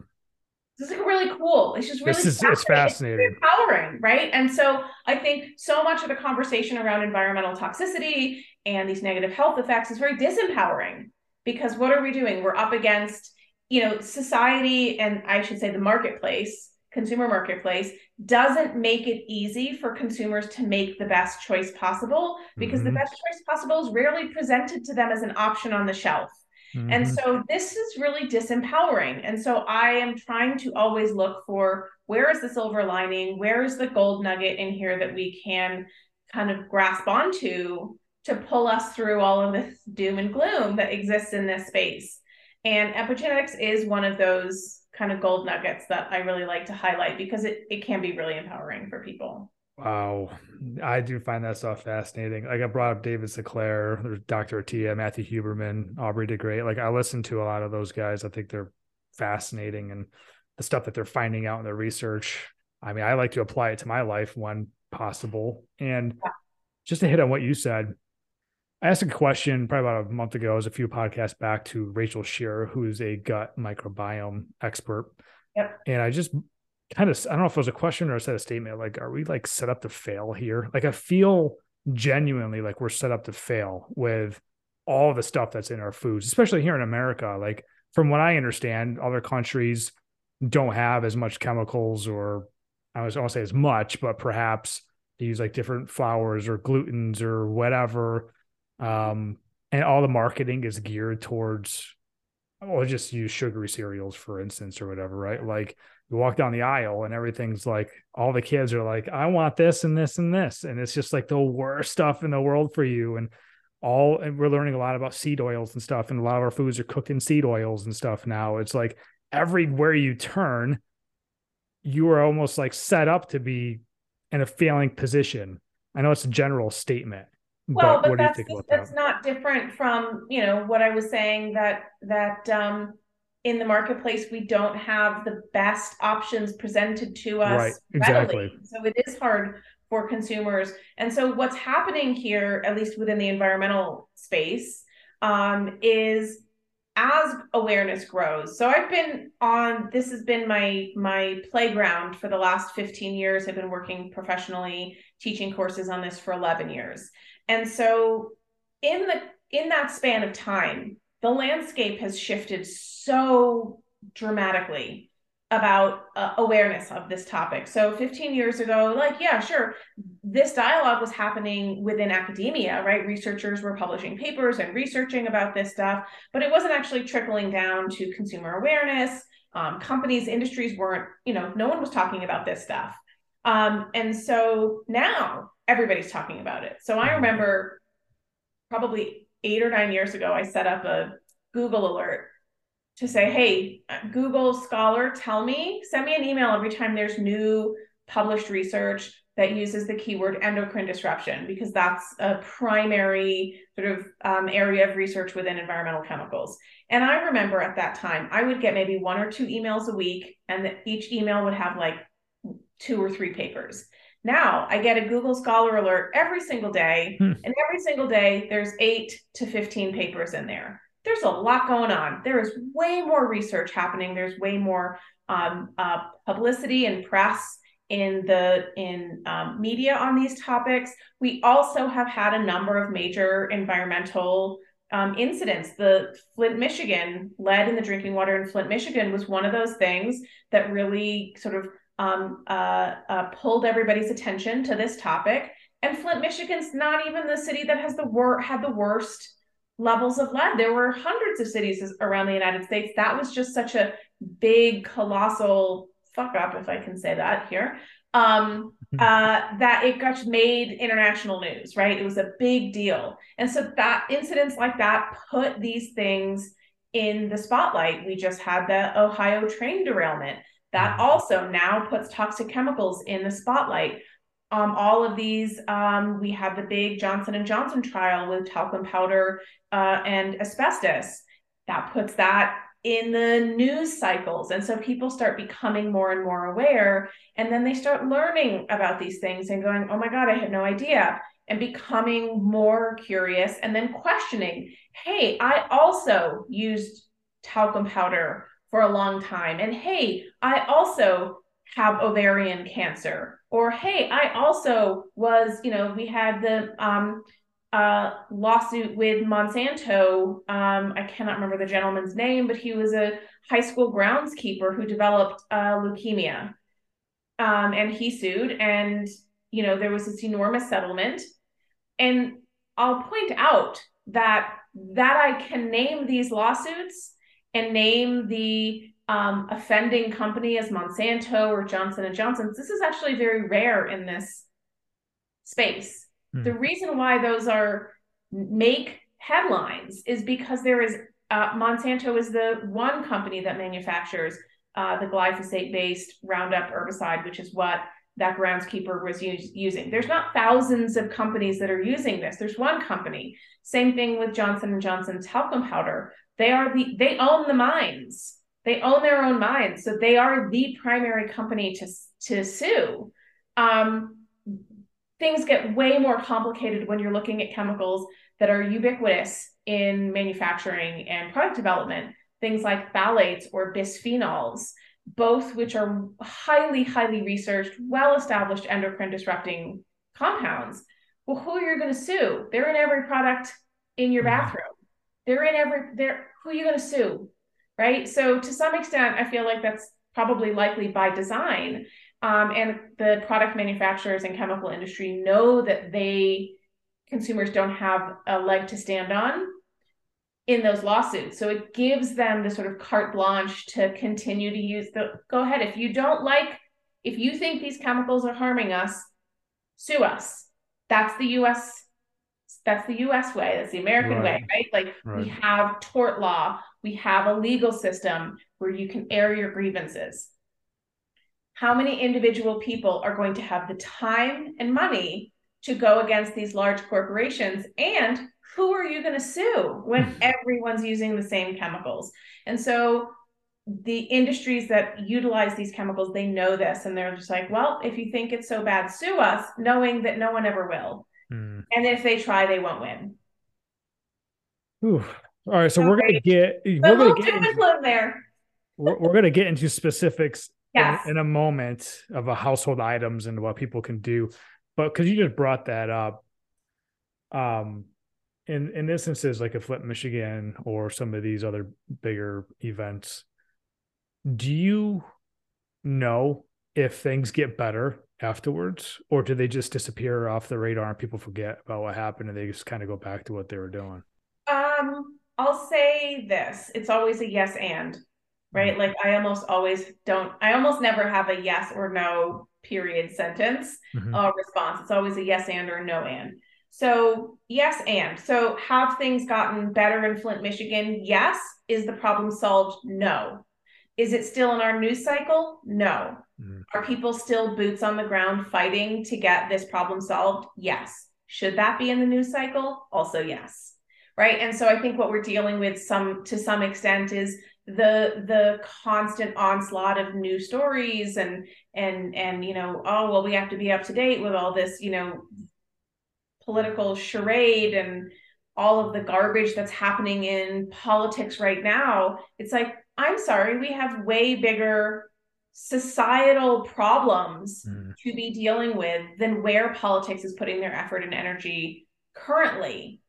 This is really cool. It's just really this is fascinating. it's fascinating. it's empowering right? And so i think so much of the conversation around environmental toxicity and these negative health effects is very disempowering because what are we doing? We're up against you know, society and I should say the marketplace, consumer marketplace, doesn't make it easy for consumers to make the best choice possible because mm-hmm. the best choice possible is rarely presented to them as an option on the shelf. Mm-hmm. And so this is really disempowering. And so I am trying to always look for where is the silver lining? Where is the gold nugget in here that we can kind of grasp onto to pull us through all of this doom and gloom that exists in this space? And epigenetics is one of those kind of gold nuggets that I really like to highlight because it, it can be really empowering for people. Wow. I do find that stuff fascinating. Like I brought up David Sinclair, there's Dr. Attia, Matthew Huberman, Aubrey de Grey. Like I listen to a lot of those guys. I think they're fascinating and the stuff that they're finding out in their research. I mean, I like to apply it to my life when possible. And yeah. just to hit on what you said, I asked a question probably about a month ago, it was a few podcasts back to Rachel Scheer, who's a gut microbiome expert. Yep. And I just kind of I don't know if it was a question or a set of statement. Like, are we like set up to fail here? Like, I feel genuinely like we're set up to fail with all the stuff that's in our foods, especially here in America. Like, from what I understand, other countries don't have as much chemicals, or I was want to say as much, but perhaps they use like different flours or glutens or whatever. Um, and all the marketing is geared towards well, just use sugary cereals, for instance, or whatever, right? Like you walk down the aisle and everything's like all the kids are like, I want this and this and this. And it's just like the worst stuff in the world for you. And all and we're learning a lot about seed oils and stuff. And a lot of our foods are cooked in seed oils and stuff now. It's like everywhere you turn, you are almost like set up to be in a failing position. I know it's a general statement, well, but, but that's, that's that? not different from you know what I was saying that that um, in the marketplace we don't have the best options presented to us. Right, exactly. Readily. So it is hard for consumers. And so what's happening here, at least within the environmental space, um, is as awareness grows so i've been on this has been my my playground for the last 15 years i've been working professionally teaching courses on this for 11 years and so in the in that span of time, the landscape has shifted so dramatically about uh, awareness of this topic. So 15 years ago, like, yeah, sure, this dialogue was happening within academia, right? Researchers were publishing papers and researching about this stuff, but it wasn't actually trickling down to consumer awareness. Um, companies, industries weren't, you know, no one was talking about this stuff. Um, and so now everybody's talking about it. So I mm-hmm. remember probably eight or nine years ago, I set up a Google alert to say, hey, Google Scholar, tell me, send me an email every time there's new published research that uses the keyword endocrine disruption, because that's a primary sort of um, area of research within environmental chemicals. And I remember at that time, I would get maybe one or two emails a week, and each email would have like two or three papers. Now I get a Google Scholar alert every single day, hmm. and every single day there's eight to 15 papers in there. There's a lot going on. There is way more research happening. There's way more um, uh, publicity and press in the in um, media on these topics. We also have had a number of major environmental um, incidents. The Flint, Michigan, lead in the drinking water in Flint, Michigan, was one of those things that really sort of um, uh, uh, pulled everybody's attention to this topic. And Flint, Michigan's not even the city that has the wor- had the worst levels of lead. There were hundreds of cities around the United States. That was just such a big, colossal fuck up, if I can say that here. Um, mm-hmm. uh, that it got made international news, right? It was a big deal. And so that incidents like that put these things in the spotlight. We just had the Ohio train derailment that mm-hmm. also now puts toxic chemicals in the spotlight. Um, all of these, um, we have the big Johnson and Johnson trial with talcum powder uh, and asbestos. That puts that in the news cycles, and so people start becoming more and more aware, and then they start learning about these things and going, "Oh my God, I had no idea." And becoming more curious and then questioning, hey, I also used talcum powder for a long time. And hey, I also have ovarian cancer. Or hey, I also was, you know, we had the um, uh, lawsuit with Monsanto. Um, I cannot remember the gentleman's name, but he was a high school groundskeeper who developed uh, leukemia. Um, and he sued, and you know there was this enormous settlement. And I'll point out that that I can name these lawsuits and name the um, offending company as Monsanto or Johnson and Johnson. This is actually very rare in this space. Hmm. The reason why those are make headlines is because there is uh, Monsanto is the one company that manufactures uh, the glyphosate-based Roundup herbicide, which is what that groundskeeper was use, using. There's not thousands of companies that are using this. There's one company. Same thing with Johnson and Johnson talcum powder. They are the they own the mines. They own their own mines, so they are the primary company to to sue. Um, things get way more complicated when you're looking at chemicals that are ubiquitous in manufacturing and product development. Things like phthalates or bisphenols both which are highly, highly researched, well established endocrine disrupting compounds. Well, who are you going to sue? They're in every product in your mm-hmm. bathroom. They're in every, they're, who are you going to sue? Right. So, to some extent, I feel like that's probably likely by design. Um, and the product manufacturers and chemical industry know that they consumers don't have a leg to stand on in those lawsuits. So it gives them the sort of carte blanche to continue to use the go ahead. If you don't like, if you think these chemicals are harming us, sue us. That's the US, that's the US way, that's the American right. way, right? Like right. we have tort law, we have a legal system where you can air your grievances. How many individual people are going to have the time and money to go against these large corporations and who are you going to sue when everyone's using the same chemicals? And so the industries that utilize these chemicals, they know this and they're just like, well, if you think it's so bad, sue us, knowing that no one ever will. Mm. And if they try, they won't win. Ooh. All right, so okay. we're gonna get we're gonna get into, there. we're, we're gonna get into specifics yes. in, in a moment of a household items and what people can do. But because you just brought that up, um, in in instances like a Flint Michigan, or some of these other bigger events, do you know if things get better afterwards, or do they just disappear off the radar and people forget about what happened and they just kind of go back to what they were doing? Um, I'll say this: it's always a yes and, right? Mm-hmm. Like I almost always don't. I almost never have a yes or no period sentence mm-hmm. uh, response. It's always a yes and or no and. So, yes, and so have things gotten better in Flint, Michigan? Yes. Is the problem solved? No. Is it still in our news cycle? No. Mm-hmm. Are people still boots on the ground fighting to get this problem solved? Yes. Should that be in the news cycle? Also, yes. Right. And so I think what we're dealing with some to some extent is the the constant onslaught of new stories and and and you know oh well we have to be up to date with all this you know political charade and all of the garbage that's happening in politics right now it's like i'm sorry we have way bigger societal problems mm. to be dealing with than where politics is putting their effort and energy currently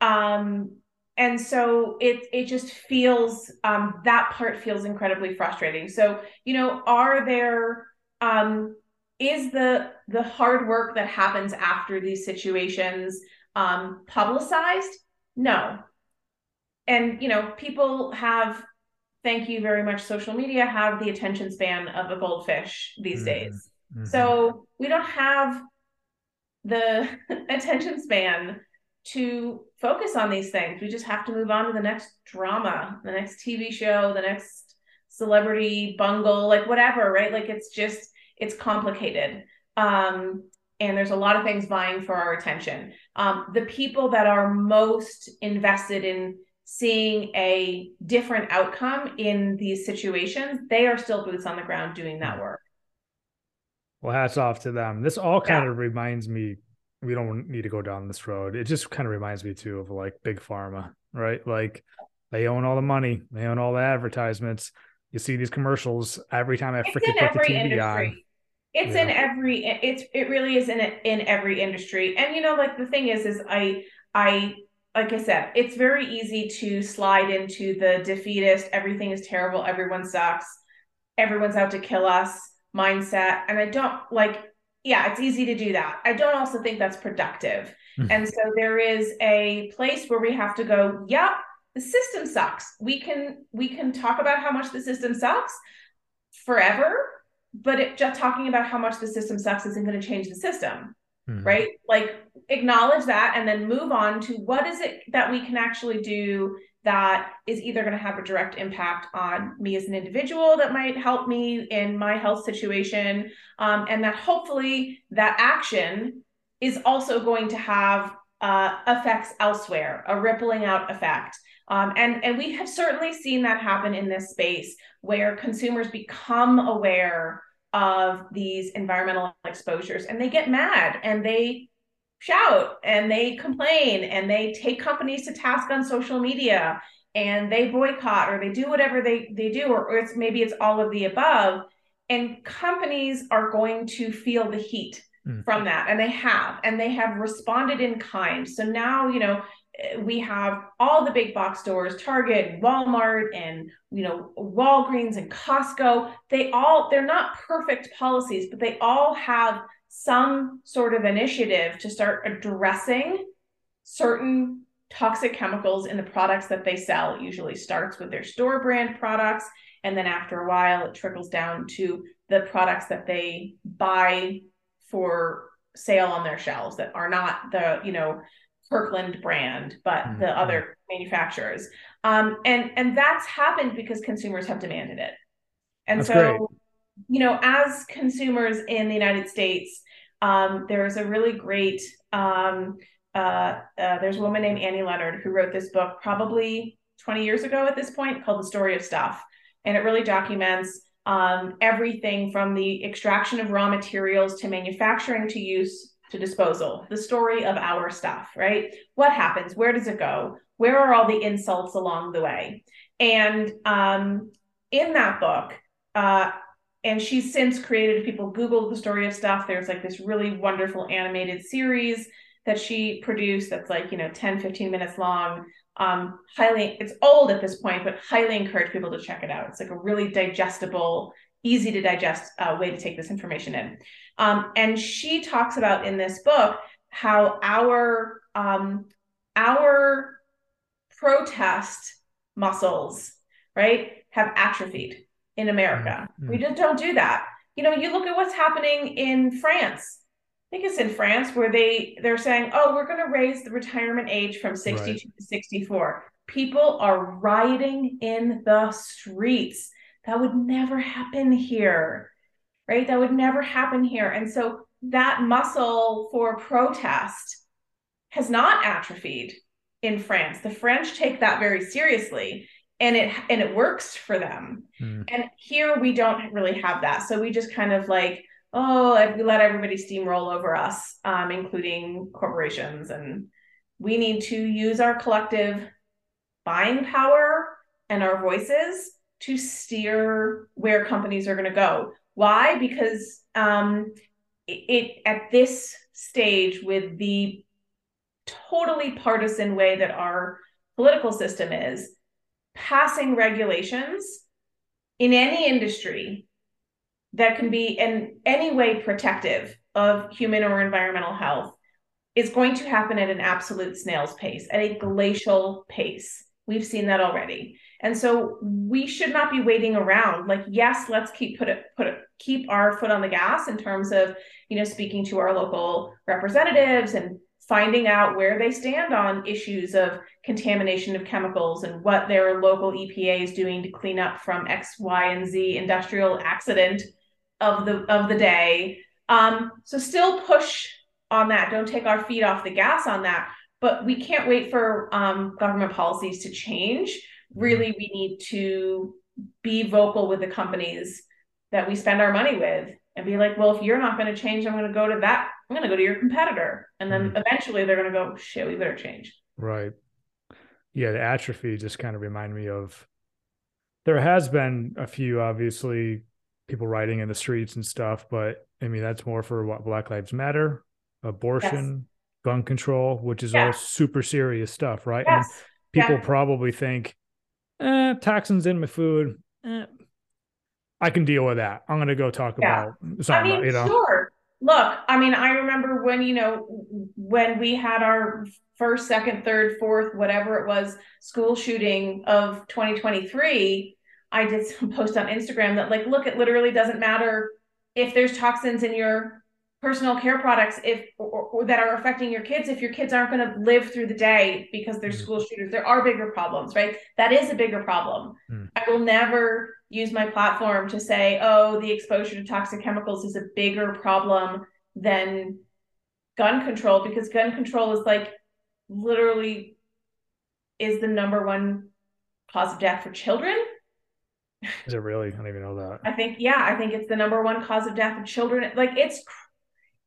um and so it it just feels um that part feels incredibly frustrating so you know are there um is the the hard work that happens after these situations um, publicized? No. And you know, people have thank you very much social media have the attention span of a goldfish these mm-hmm. days. Mm-hmm. So we don't have the attention span to focus on these things. We just have to move on to the next drama, the next TV show, the next celebrity bungle, like whatever, right? Like it's just it's complicated. Um, and there's a lot of things vying for our attention. Um, the people that are most invested in seeing a different outcome in these situations, they are still boots on the ground doing that hmm. work. Well, hats off to them. This all kind yeah. of reminds me, we don't need to go down this road. It just kind of reminds me too of like big pharma, right? Like they own all the money, they own all the advertisements. You see these commercials every time I freaking put the TV industry. on. It's yeah. in every it's it really is in in every industry. And you know, like the thing is, is I I like I said, it's very easy to slide into the defeatist, everything is terrible, everyone sucks, everyone's out to kill us mindset. And I don't like, yeah, it's easy to do that. I don't also think that's productive. Mm-hmm. And so there is a place where we have to go, yep, the system sucks. We can we can talk about how much the system sucks forever but it, just talking about how much the system sucks isn't going to change the system mm-hmm. right like acknowledge that and then move on to what is it that we can actually do that is either going to have a direct impact on me as an individual that might help me in my health situation um, and that hopefully that action is also going to have uh, effects elsewhere a rippling out effect um, and and we have certainly seen that happen in this space where consumers become aware of these environmental exposures and they get mad and they shout and they complain and they take companies to task on social media and they boycott or they do whatever they they do or, or it's maybe it's all of the above and companies are going to feel the heat mm. from that and they have and they have responded in kind so now you know we have all the big box stores target walmart and you know walgreens and costco they all they're not perfect policies but they all have some sort of initiative to start addressing certain toxic chemicals in the products that they sell. It usually starts with their store brand products. And then after a while, it trickles down to the products that they buy for sale on their shelves that are not the, you know, Kirkland brand, but mm-hmm. the other manufacturers. Um, and and that's happened because consumers have demanded it. And that's so, great. you know, as consumers in the United States, um, there's a really great um, uh, uh, there's a woman named Annie Leonard who wrote this book probably 20 years ago at this point called The Story of Stuff. And it really documents um, everything from the extraction of raw materials to manufacturing to use to disposal, the story of our stuff, right? What happens? Where does it go? Where are all the insults along the way? And um, in that book, uh, and she's since created, people Google the story of stuff, there's like this really wonderful animated series that she produced that's like you know 10 15 minutes long um highly it's old at this point but highly encourage people to check it out it's like a really digestible easy to digest uh, way to take this information in um, and she talks about in this book how our um, our protest muscles right have atrophied in america mm-hmm. we just don't do that you know you look at what's happening in france I think it's in France where they they're saying, "Oh, we're going to raise the retirement age from 62 right. to 64." People are rioting in the streets. That would never happen here. Right? That would never happen here. And so that muscle for protest has not atrophied in France. The French take that very seriously and it and it works for them. Mm. And here we don't really have that. So we just kind of like oh, we let everybody steamroll over us, um, including corporations. And we need to use our collective buying power and our voices to steer where companies are going to go. Why? Because um, it, it at this stage with the totally partisan way that our political system is, passing regulations in any industry that can be in any way protective of human or environmental health is going to happen at an absolute snail's pace, at a glacial pace. We've seen that already. And so we should not be waiting around. Like, yes, let's keep put it put it, keep our foot on the gas in terms of, you know, speaking to our local representatives and finding out where they stand on issues of contamination of chemicals and what their local EPA is doing to clean up from X, Y, and Z industrial accident of the of the day. Um, so still push on that. Don't take our feet off the gas on that. But we can't wait for um, government policies to change. Really, we need to be vocal with the companies that we spend our money with and be like, well, if you're not going to change, I'm going to go to that. I'm going to go to your competitor. And then mm eventually they're going to go, shit, we better change. Right. Yeah. The atrophy just kind of remind me of there has been a few, obviously, people riding in the streets and stuff. But I mean, that's more for what Black Lives Matter, abortion, yes. gun control, which is yeah. all super serious stuff, right? Yes. And people yeah. probably think, eh, toxins in my food. Eh, I can deal with that. I'm going to go talk yeah. about something, I mean, you know. Sure. Look, I mean, I remember when, you know, when we had our first, second, third, fourth, whatever it was, school shooting of 2023 I did some post on Instagram that like, look, it literally doesn't matter if there's toxins in your personal care products if or, or that are affecting your kids if your kids aren't going to live through the day because they're mm. school shooters there are bigger problems right that is a bigger problem mm. i will never use my platform to say oh the exposure to toxic chemicals is a bigger problem than gun control because gun control is like literally is the number one cause of death for children is it really? I don't even know that. I think yeah, I think it's the number one cause of death of children. Like it's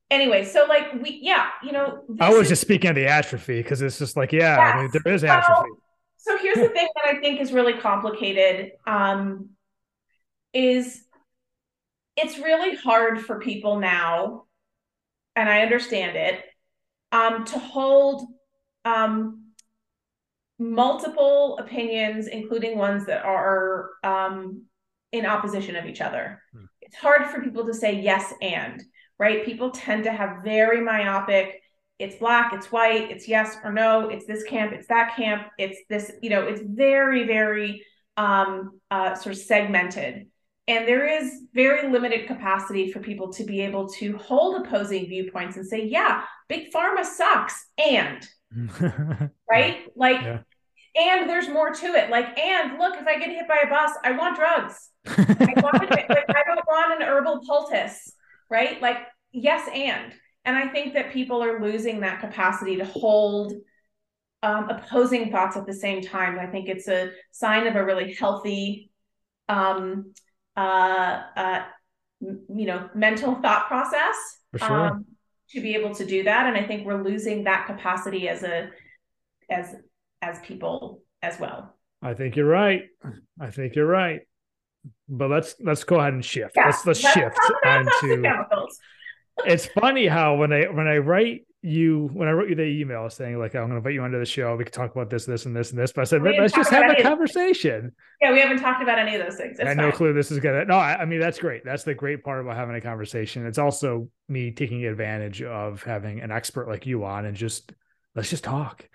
anyway. So like we yeah, you know. I was is, just speaking of the atrophy because it's just like yeah, yeah I mean, there is atrophy. So here's the thing that I think is really complicated um, is it's really hard for people now, and I understand it, um, to hold um, multiple opinions, including ones that are um, in opposition of each other. Hmm. It's hard for people to say yes and, right? People tend to have very myopic it's black, it's white, it's yes or no, it's this camp, it's that camp, it's this, you know, it's very, very um, uh, sort of segmented. And there is very limited capacity for people to be able to hold opposing viewpoints and say, yeah, big pharma sucks. And, right? Like, yeah. and there's more to it. Like, and look, if I get hit by a bus, I want drugs. I, want like, I don't want an herbal poultice, right? Like, yes, and. And I think that people are losing that capacity to hold um, opposing thoughts at the same time. I think it's a sign of a really healthy, um, uh, uh, you know, mental thought process. Sure. Um, to be able to do that, and I think we're losing that capacity as a as as people as well. I think you're right. I think you're right. But let's let's go ahead and shift. Yeah, let's let's, let's shift onto it's funny how when I when I write you when I wrote you the email saying like I'm going to invite you onto the show, we could talk about this, this, and this, and this. But I said let's just have a conversation. Yeah, we haven't talked about any of those things. It's I had no clue this is gonna. No, I, I, mean that's great. That's the great part about having a conversation. It's also me taking advantage of having an expert like you on and just let's just talk.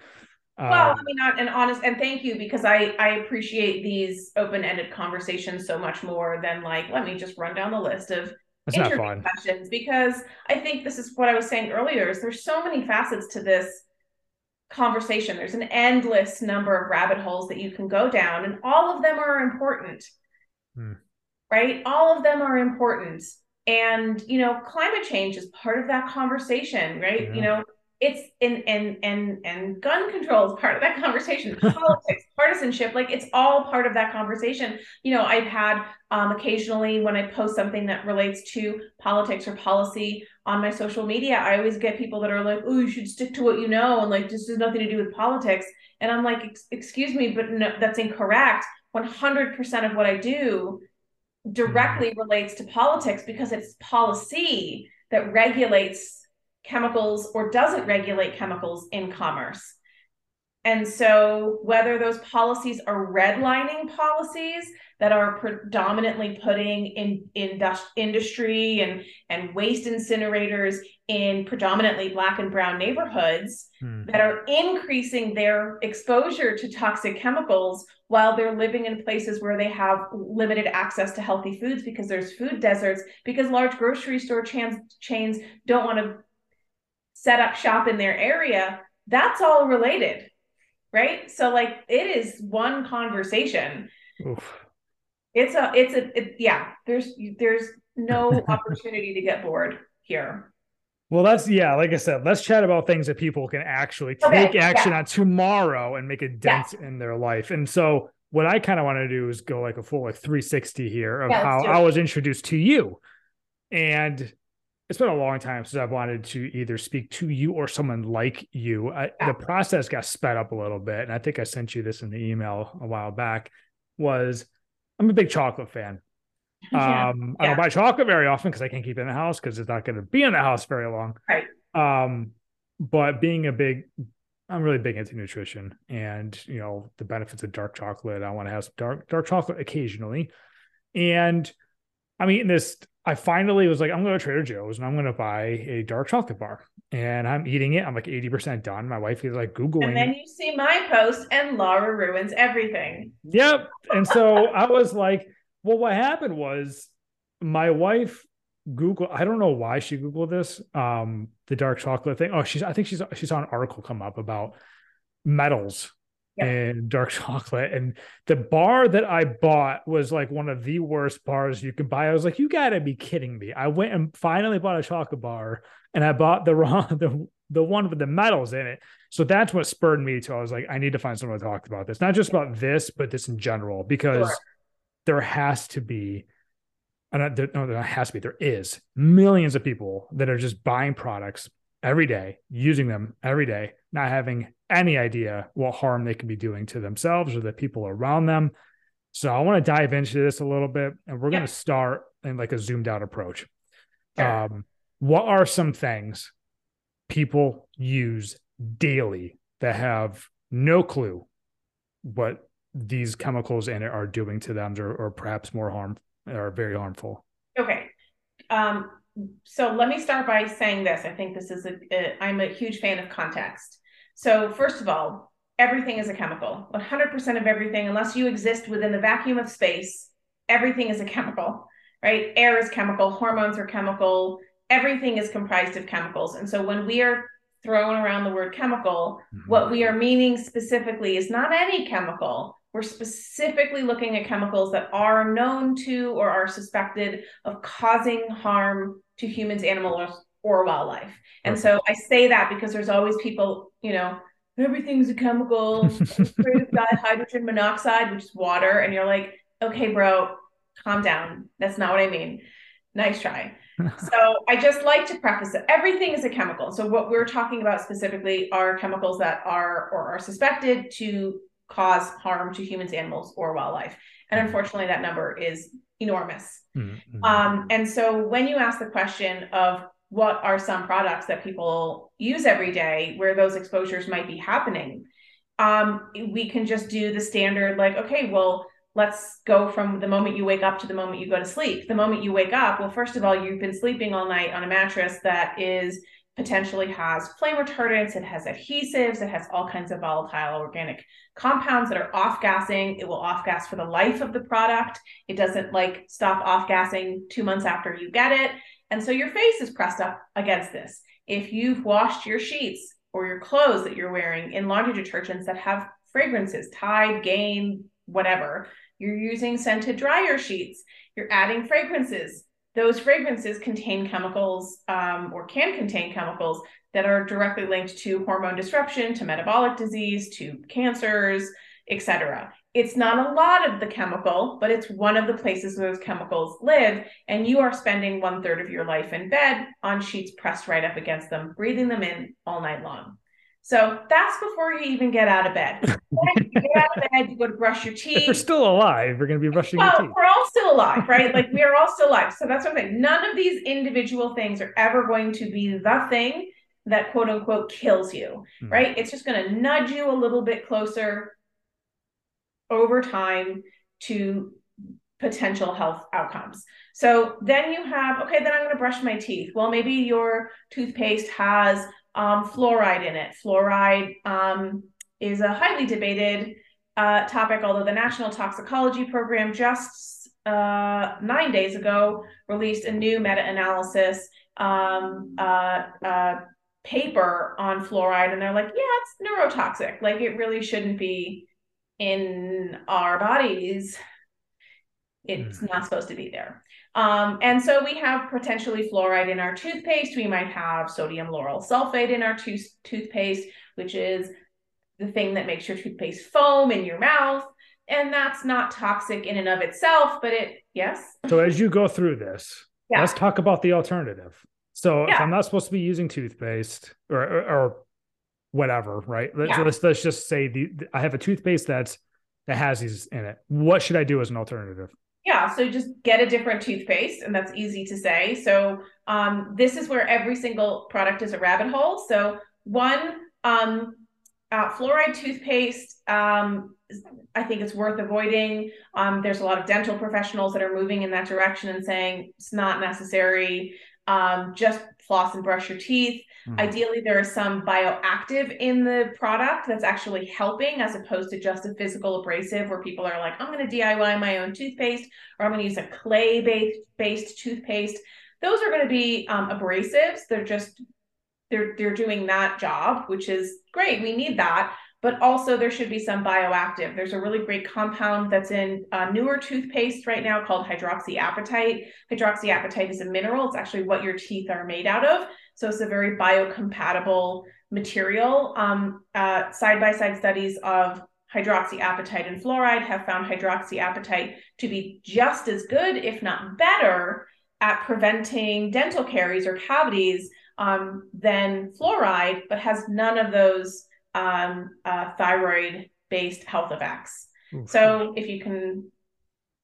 Well, um, I mean, and honest, and thank you because I I appreciate these open ended conversations so much more than like let me just run down the list of not fun. questions because I think this is what I was saying earlier is there's so many facets to this conversation. There's an endless number of rabbit holes that you can go down, and all of them are important. Hmm. Right? All of them are important. And you know, climate change is part of that conversation, right? Yeah. You know, it's in and and and gun control is part of that conversation. Politics partisanship like it's all part of that conversation. You know i've had um, occasionally when i post something that relates to politics or policy on my social media i always get people that are like oh you should stick to what you know and like this has nothing to do with politics. And i'm like excuse me but no, that's incorrect. 100% of what i do directly mm-hmm. relates to politics because it's policy that regulates chemicals or doesn't regulate chemicals in commerce. And so, whether those policies are redlining policies that are predominantly putting in, in industry and, and waste incinerators in predominantly Black and Brown neighborhoods hmm. that are increasing their exposure to toxic chemicals while they're living in places where they have limited access to healthy foods because there's food deserts, because large grocery store chains, chains don't want to set up shop in their area, that's all related. Right. So like it is one conversation. Oof. It's a, it's a, it, yeah, there's, there's no opportunity to get bored here. Well, that's yeah. Like I said, let's chat about things that people can actually take action yeah. on tomorrow and make a dent yeah. in their life. And so, what I kind of want to do is go like a full like 360 here of yeah, how I was introduced to you. And it's been a long time since I've wanted to either speak to you or someone like you. I, the process got sped up a little bit, and I think I sent you this in the email a while back. Was I'm a big chocolate fan. Yeah. Um, I don't buy chocolate very often because I can't keep it in the house because it's not going to be in the house very long. Right. Um, but being a big, I'm really big into nutrition and you know the benefits of dark chocolate. I want to have some dark dark chocolate occasionally, and I'm eating this I finally was like, I'm going to Trader Joe's and I'm going to buy a dark chocolate bar. And I'm eating it. I'm like 80% done. My wife is like Googling. And then you see my post and Lara ruins everything. Yep. And so I was like, well, what happened was my wife Google, I don't know why she Googled this, um, the dark chocolate thing. Oh, she's, I think she's, she saw an article come up about metals and dark chocolate. And the bar that I bought was like one of the worst bars you can buy. I was like, you gotta be kidding me. I went and finally bought a chocolate bar and I bought the wrong the the one with the metals in it. So that's what spurred me to I was like, I need to find someone to talk about this. Not just about this, but this in general, because sure. there has to be and there, no, there has to be, there is millions of people that are just buying products every day, using them every day, not having any idea what harm they could be doing to themselves or the people around them. So I want to dive into this a little bit, and we're going to start in like a zoomed out approach. Sure. Um, what are some things people use daily that have no clue what these chemicals in it are doing to them, or, or perhaps more harm or very harmful? Okay. Um, so let me start by saying this. I think this is a, a I'm a huge fan of context. So first of all, everything is a chemical. 100% of everything, unless you exist within the vacuum of space, everything is a chemical, right? Air is chemical, hormones are chemical, everything is comprised of chemicals. And so when we are throwing around the word chemical, mm-hmm. what we are meaning specifically is not any chemical. We're specifically looking at chemicals that are known to or are suspected of causing harm to humans, animals, or wildlife. And so I say that because there's always people, you know, everything's a chemical, hydrogen monoxide, which is water. And you're like, okay, bro, calm down. That's not what I mean. Nice try. so I just like to preface that everything is a chemical. So what we're talking about specifically are chemicals that are or are suspected to cause harm to humans, animals, or wildlife. And unfortunately, that number is enormous. Mm-hmm. Um, and so when you ask the question of what are some products that people use every day where those exposures might be happening? Um, we can just do the standard like okay well let's go from the moment you wake up to the moment you go to sleep. The moment you wake up well first of all you've been sleeping all night on a mattress that is potentially has flame retardants it has adhesives it has all kinds of volatile organic compounds that are off gassing it will off gas for the life of the product. It doesn't like stop off gassing two months after you get it and so your face is pressed up against this. If you've washed your sheets or your clothes that you're wearing in laundry detergents that have fragrances, Tide, Gain, whatever, you're using scented dryer sheets, you're adding fragrances. Those fragrances contain chemicals um, or can contain chemicals that are directly linked to hormone disruption, to metabolic disease, to cancers, etc it's not a lot of the chemical, but it's one of the places those chemicals live. And you are spending one third of your life in bed on sheets pressed right up against them, breathing them in all night long. So that's before you even get out of bed. you get out of bed, you go to brush your teeth. If we're still alive, we're going to be brushing well, your teeth. We're all still alive, right? like we are all still alive. So that's what I'm saying. None of these individual things are ever going to be the thing that quote unquote kills you, mm. right? It's just going to nudge you a little bit closer over time to potential health outcomes. So then you have, okay, then I'm going to brush my teeth. Well, maybe your toothpaste has um, fluoride in it. Fluoride um, is a highly debated uh, topic, although the National Toxicology Program just uh, nine days ago released a new meta analysis um, uh, uh, paper on fluoride. And they're like, yeah, it's neurotoxic. Like it really shouldn't be in our bodies, it's mm. not supposed to be there. Um, and so we have potentially fluoride in our toothpaste. We might have sodium lauryl sulfate in our tooth- toothpaste, which is the thing that makes your toothpaste foam in your mouth. And that's not toxic in and of itself, but it, yes. So as you go through this, yeah. let's talk about the alternative. So yeah. if I'm not supposed to be using toothpaste or, or, or whatever, right? Let's, yeah. let's, let's just say the I have a toothpaste that's that has these in it. What should I do as an alternative? Yeah, so just get a different toothpaste, and that's easy to say. So um, this is where every single product is a rabbit hole. So one um, uh, fluoride toothpaste, um, I think it's worth avoiding. Um, there's a lot of dental professionals that are moving in that direction and saying it's not necessary. Um, just floss and brush your teeth. Mm-hmm. Ideally, there is some bioactive in the product that's actually helping as opposed to just a physical abrasive where people are like, I'm going to DIY my own toothpaste or I'm going to use a clay based toothpaste. Those are going to be um, abrasives. They're just they're they're doing that job, which is great. We need that but also there should be some bioactive. There's a really great compound that's in a newer toothpaste right now called hydroxyapatite. Hydroxyapatite is a mineral. It's actually what your teeth are made out of. So it's a very biocompatible material. Um, uh, side-by-side studies of hydroxyapatite and fluoride have found hydroxyapatite to be just as good, if not better, at preventing dental caries or cavities um, than fluoride, but has none of those um, uh, thyroid based health effects. So if you can,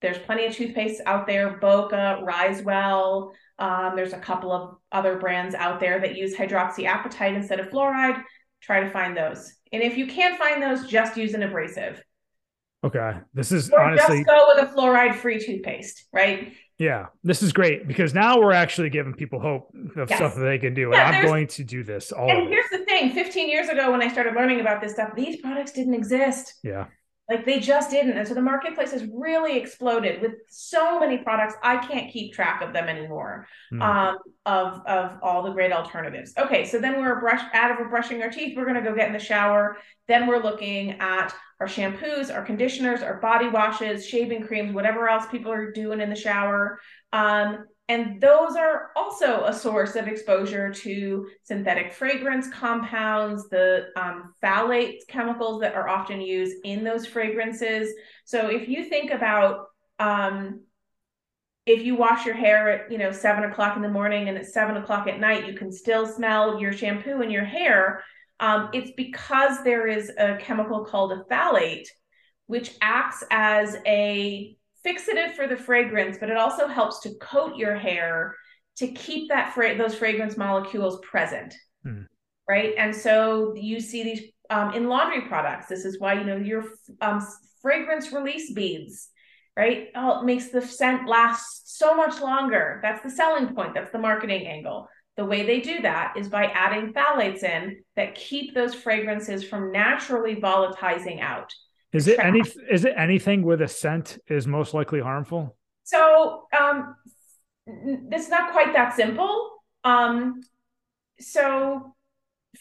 there's plenty of toothpaste out there, Boka, Risewell. Um, there's a couple of other brands out there that use hydroxyapatite instead of fluoride. Try to find those. And if you can't find those, just use an abrasive. Okay. This is Or honestly just go with a fluoride free toothpaste, right? Yeah, this is great because now we're actually giving people hope of Yes. stuff that they can do. Yeah, and I'm going to do this. All And it. here's the thing 15 years ago, when I started learning about this stuff, these products didn't exist. Yeah. Like they just didn't. And so the marketplace has really exploded with so many products. I can't keep track of them anymore. Hmm. Um, of of all the great alternatives. Okay, so then we're brush out of brushing our teeth, we're gonna go get in the shower. Then we're looking at our shampoos, our conditioners, our body washes, shaving creams, whatever else people are doing in the shower. Um, and those are also a source of exposure to synthetic fragrance compounds, the um, phthalate chemicals that are often used in those fragrances. So if you think about um, if you wash your hair at you know seven o'clock in the morning and at seven o'clock at night, you can still smell your shampoo in your hair. Um, it's because there is a chemical called a phthalate, which acts as a fixative for the fragrance, but it also helps to coat your hair to keep that fra- those fragrance molecules present. Hmm. Right. And so you see these um, in laundry products. This is why, you know, your um, fragrance release beads, right? Oh, it makes the scent last so much longer. That's the selling point. That's the marketing angle. The way they do that is by adding phthalates in that keep those fragrances from naturally volatilizing out. Is it any? Is it anything with a scent is most likely harmful? So um, it's not quite that simple. Um, so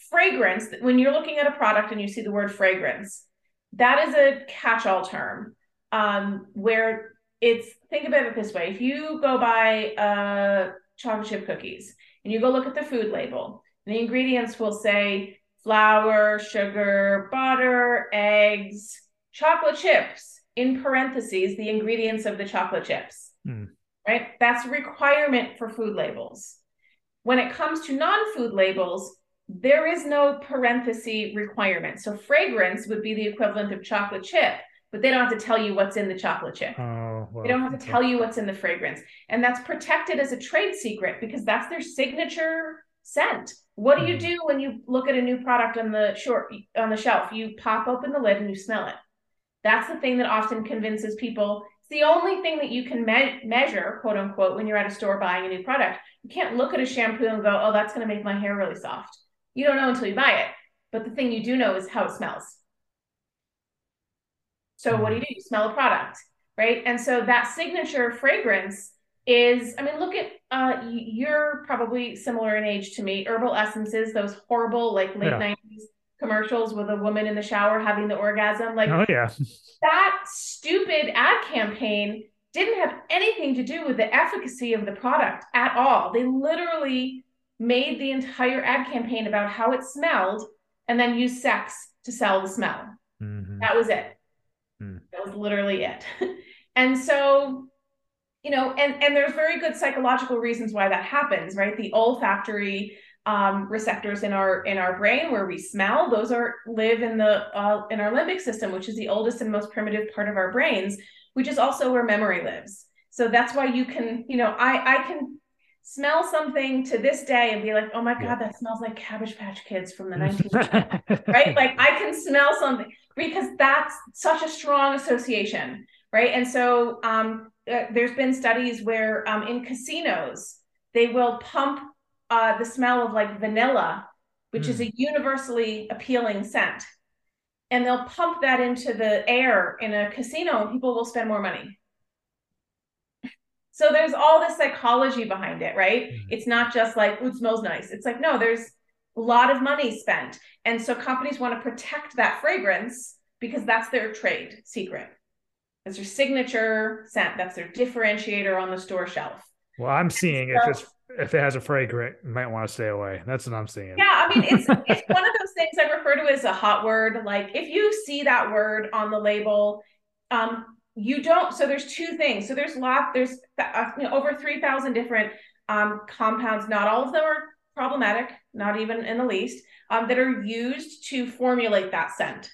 fragrance, when you're looking at a product and you see the word fragrance, that is a catch-all term um, where it's think about it this way: if you go buy uh, chocolate chip cookies and you go look at the food label, the ingredients will say flour, sugar, butter, eggs, chocolate chips. In parentheses, the ingredients of the chocolate chips. Hmm. Right? That's a requirement for food labels. When it comes to non-food labels, there is no parenthesis requirement. So fragrance would be the equivalent of chocolate chip, but they don't have to tell you what's in the chocolate chip. Oh, well, They don't have to tell you what's in the fragrance. And that's protected as a trade secret because that's their signature scent. What do you Mhm. do when you look at a new product on the short on the shelf? You pop open the lid and you smell it. That's the thing that often convinces people. It's the only thing that you can me- measure, quote unquote, when you're at a store buying a new product. You can't look at a shampoo and go, "Oh, that's going to make my hair really soft." You don't know until you buy it. But the thing you do know is how it smells. So what do you do? You smell a product, right? And so that signature fragrance is, I mean, look at uh, you're probably similar in age to me. Herbal essences, those horrible like late Yeah. 90s commercials with a woman in the shower having the orgasm. Like Oh yeah. that stupid ad campaign didn't have anything to do with the efficacy of the product at all. They literally made the entire ad campaign about how it smelled and then used sex to sell the smell. Mhm. That was it. Hmm. That was literally it. and so, you know, and and there's very good psychological reasons why that happens, right? The olfactory um, receptors in our in our brain where we smell, those are live in the uh, in our limbic system, which is the oldest and most primitive part of our brains, which is also where memory lives. So that's why you can, you know, I I can smell something to this day and be like, oh my god, Yeah. that smells like Cabbage Patch Kids from the 1980s right? Like I can smell something because that's such a strong association, right? And so um, uh, there's been studies where um, in casinos they will pump uh, the smell of like vanilla, which is a universally appealing scent, and they'll pump that into the air in a casino, and people will spend more money. So there's all this psychology behind it, right? Mhm. It's not just like, ooh, it smells nice. It's like, no, there's a lot of money spent. And so companies want to protect that fragrance because that's their trade secret. That's their signature scent. That's their differentiator on the store shelf. well, I'm seeing So- it's if it has a fragrant, you might want to stay away. That's what I'm seeing. Yeah, I mean, it's it's one of those things I refer to as a hot word. Like if you see that word on the label, um, you don't. So there's two things. So there's lot. There's uh, you know, over three thousand different um, compounds. Not all of them are problematic, not even in the least, um, that are used to formulate that scent.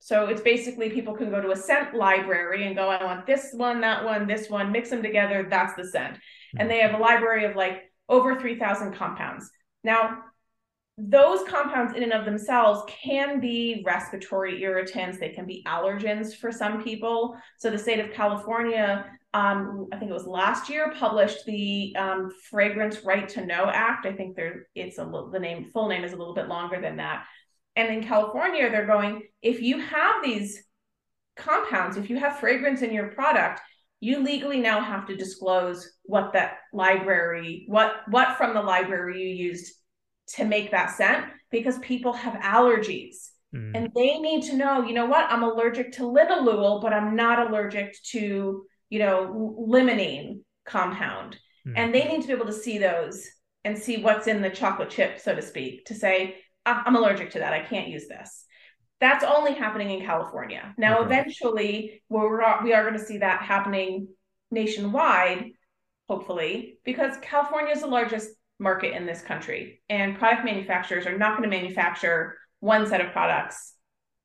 So it's basically people can go to a scent library and go, I want this one, that one, this one, mix them together. That's the scent. Mm-hmm. And they have a library of like over 3,000 compounds. Now, those compounds in and of themselves can be respiratory irritants. They can be allergens for some people. So the state of california um, i think it was last year published the um, fragrance right to know act. I think there it's a little the name full name is a little bit longer than that. And in california they're going if you have these compounds if you have fragrance in your product you legally now have to disclose what that library what what from the library you used to make that scent because people have allergies mm. and they need to know, you know what, I'm allergic to linalool, but I'm not allergic to, you know, limonene compound. Mm. And they need to be able to see those and see what's in the chocolate chip, so to speak, to say, I'm allergic to that. I can't use this. That's only happening in California. Now, okay. eventually, we're, we are going to see that happening nationwide, hopefully, because California is the largest market in this country. And product manufacturers are not going to manufacture one set of products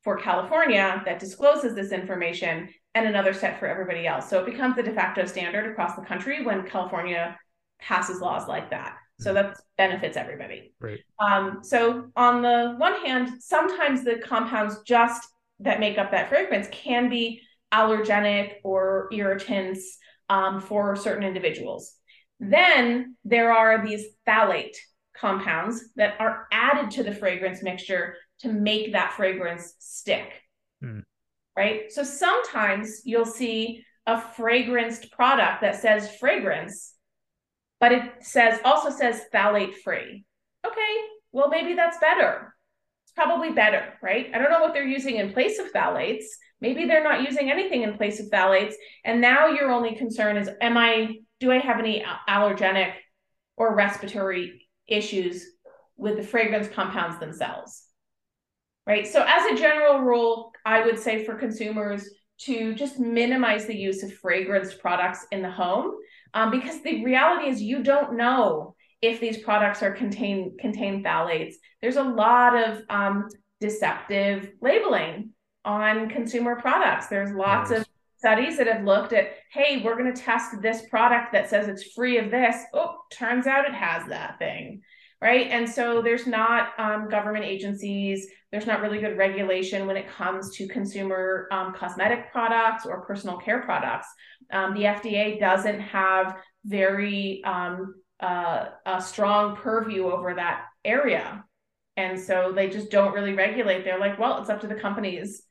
for California that discloses this information and another set for everybody else. So it becomes the de facto standard across the country when California passes laws like that. So mm-hmm. that benefits everybody. Right. Um, so on the one hand, sometimes the compounds just that make up that fragrance can be allergenic or irritants um, for certain individuals. Then there are these phthalate compounds that are added to the fragrance mixture to make that fragrance stick. Mm. Right. So sometimes you'll see a fragranced product that says fragrance, but it says also says phthalate free. Okay, well, maybe that's better. It's probably better, right? I don't know what they're using in place of phthalates. Maybe they're not using anything in place of phthalates. And now your only concern is, am I do I have any allergenic or respiratory issues with the fragrance compounds themselves? Right. So, as a general rule, I would say for consumers to just minimize the use of fragrance products in the home um, because the reality is you don't know if these products are contain contain phthalates. There's a lot of um, deceptive labeling on consumer products. There's lots of studies that have looked at, hey, we're going to test this product that says it's free of this. Oh, turns out it has that thing. Right. And so there's not um, government agencies, there's not really good regulation when it comes to consumer um, cosmetic products or personal care products. Um, the FDA doesn't have very um, uh, a strong purview over that area. And so they just don't really regulate. They're like, well, it's up to the companies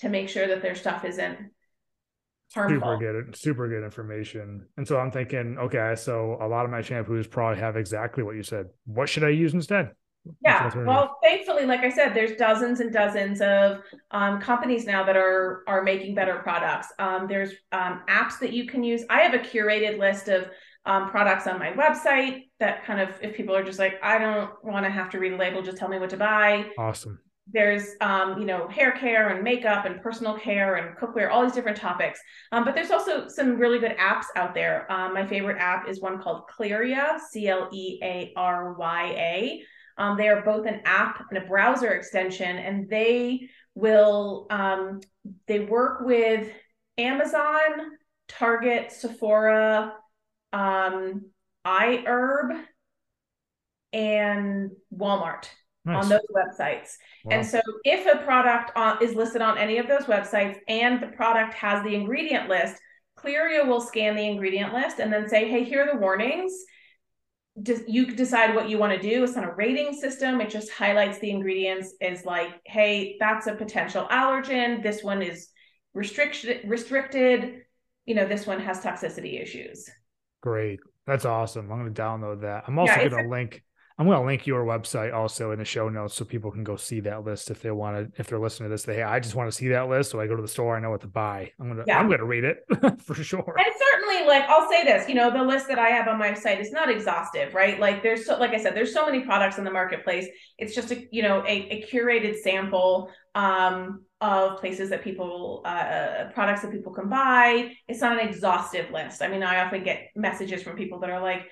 to make sure that their stuff isn't harmful. Super good, super good information. And so I'm thinking, okay, so a lot of my shampoos probably have exactly what you said. What should I use instead? Yeah. Well, thankfully, like I said, there's dozens and dozens of um, companies now that are are making better products. Um, there's um, apps that you can use. I have a curated list of um, products on my website that kind of, if people are just like, I don't want to have to read a label, just tell me what to buy. Awesome there's um, you know hair care and makeup and personal care and cookware all these different topics um, but there's also some really good apps out there um, my favorite app is one called clearya c-l-e-a-r-y-a um, they are both an app and a browser extension and they will um, they work with amazon target sephora um, iherb and walmart nice. on those websites. Wow. And so if a product on, is listed on any of those websites and the product has the ingredient list, Clearya will scan the ingredient list and then say, hey, here are the warnings. You decide what you want to do. It's not a rating system. It just highlights the ingredients is like, hey, that's a potential allergen. This one is restricted restricted. You know, this one has toxicity issues. Great. That's awesome. I'm going to download that. I'm also yeah, going to link I'm going to link your website also in the show notes so people can go see that list if they want to. If they're listening to this, they hey, I just want to see that list, so I go to the store. I know what to buy. I'm gonna yeah. I'm gonna read it for sure. And certainly, like I'll say this, you know, the list that I have on my site is not exhaustive, right? Like there's so, like I said, there's so many products in the marketplace. It's just a you know a, a curated sample um, of places that people uh, uh, products that people can buy. It's not an exhaustive list. I mean, I often get messages from people that are like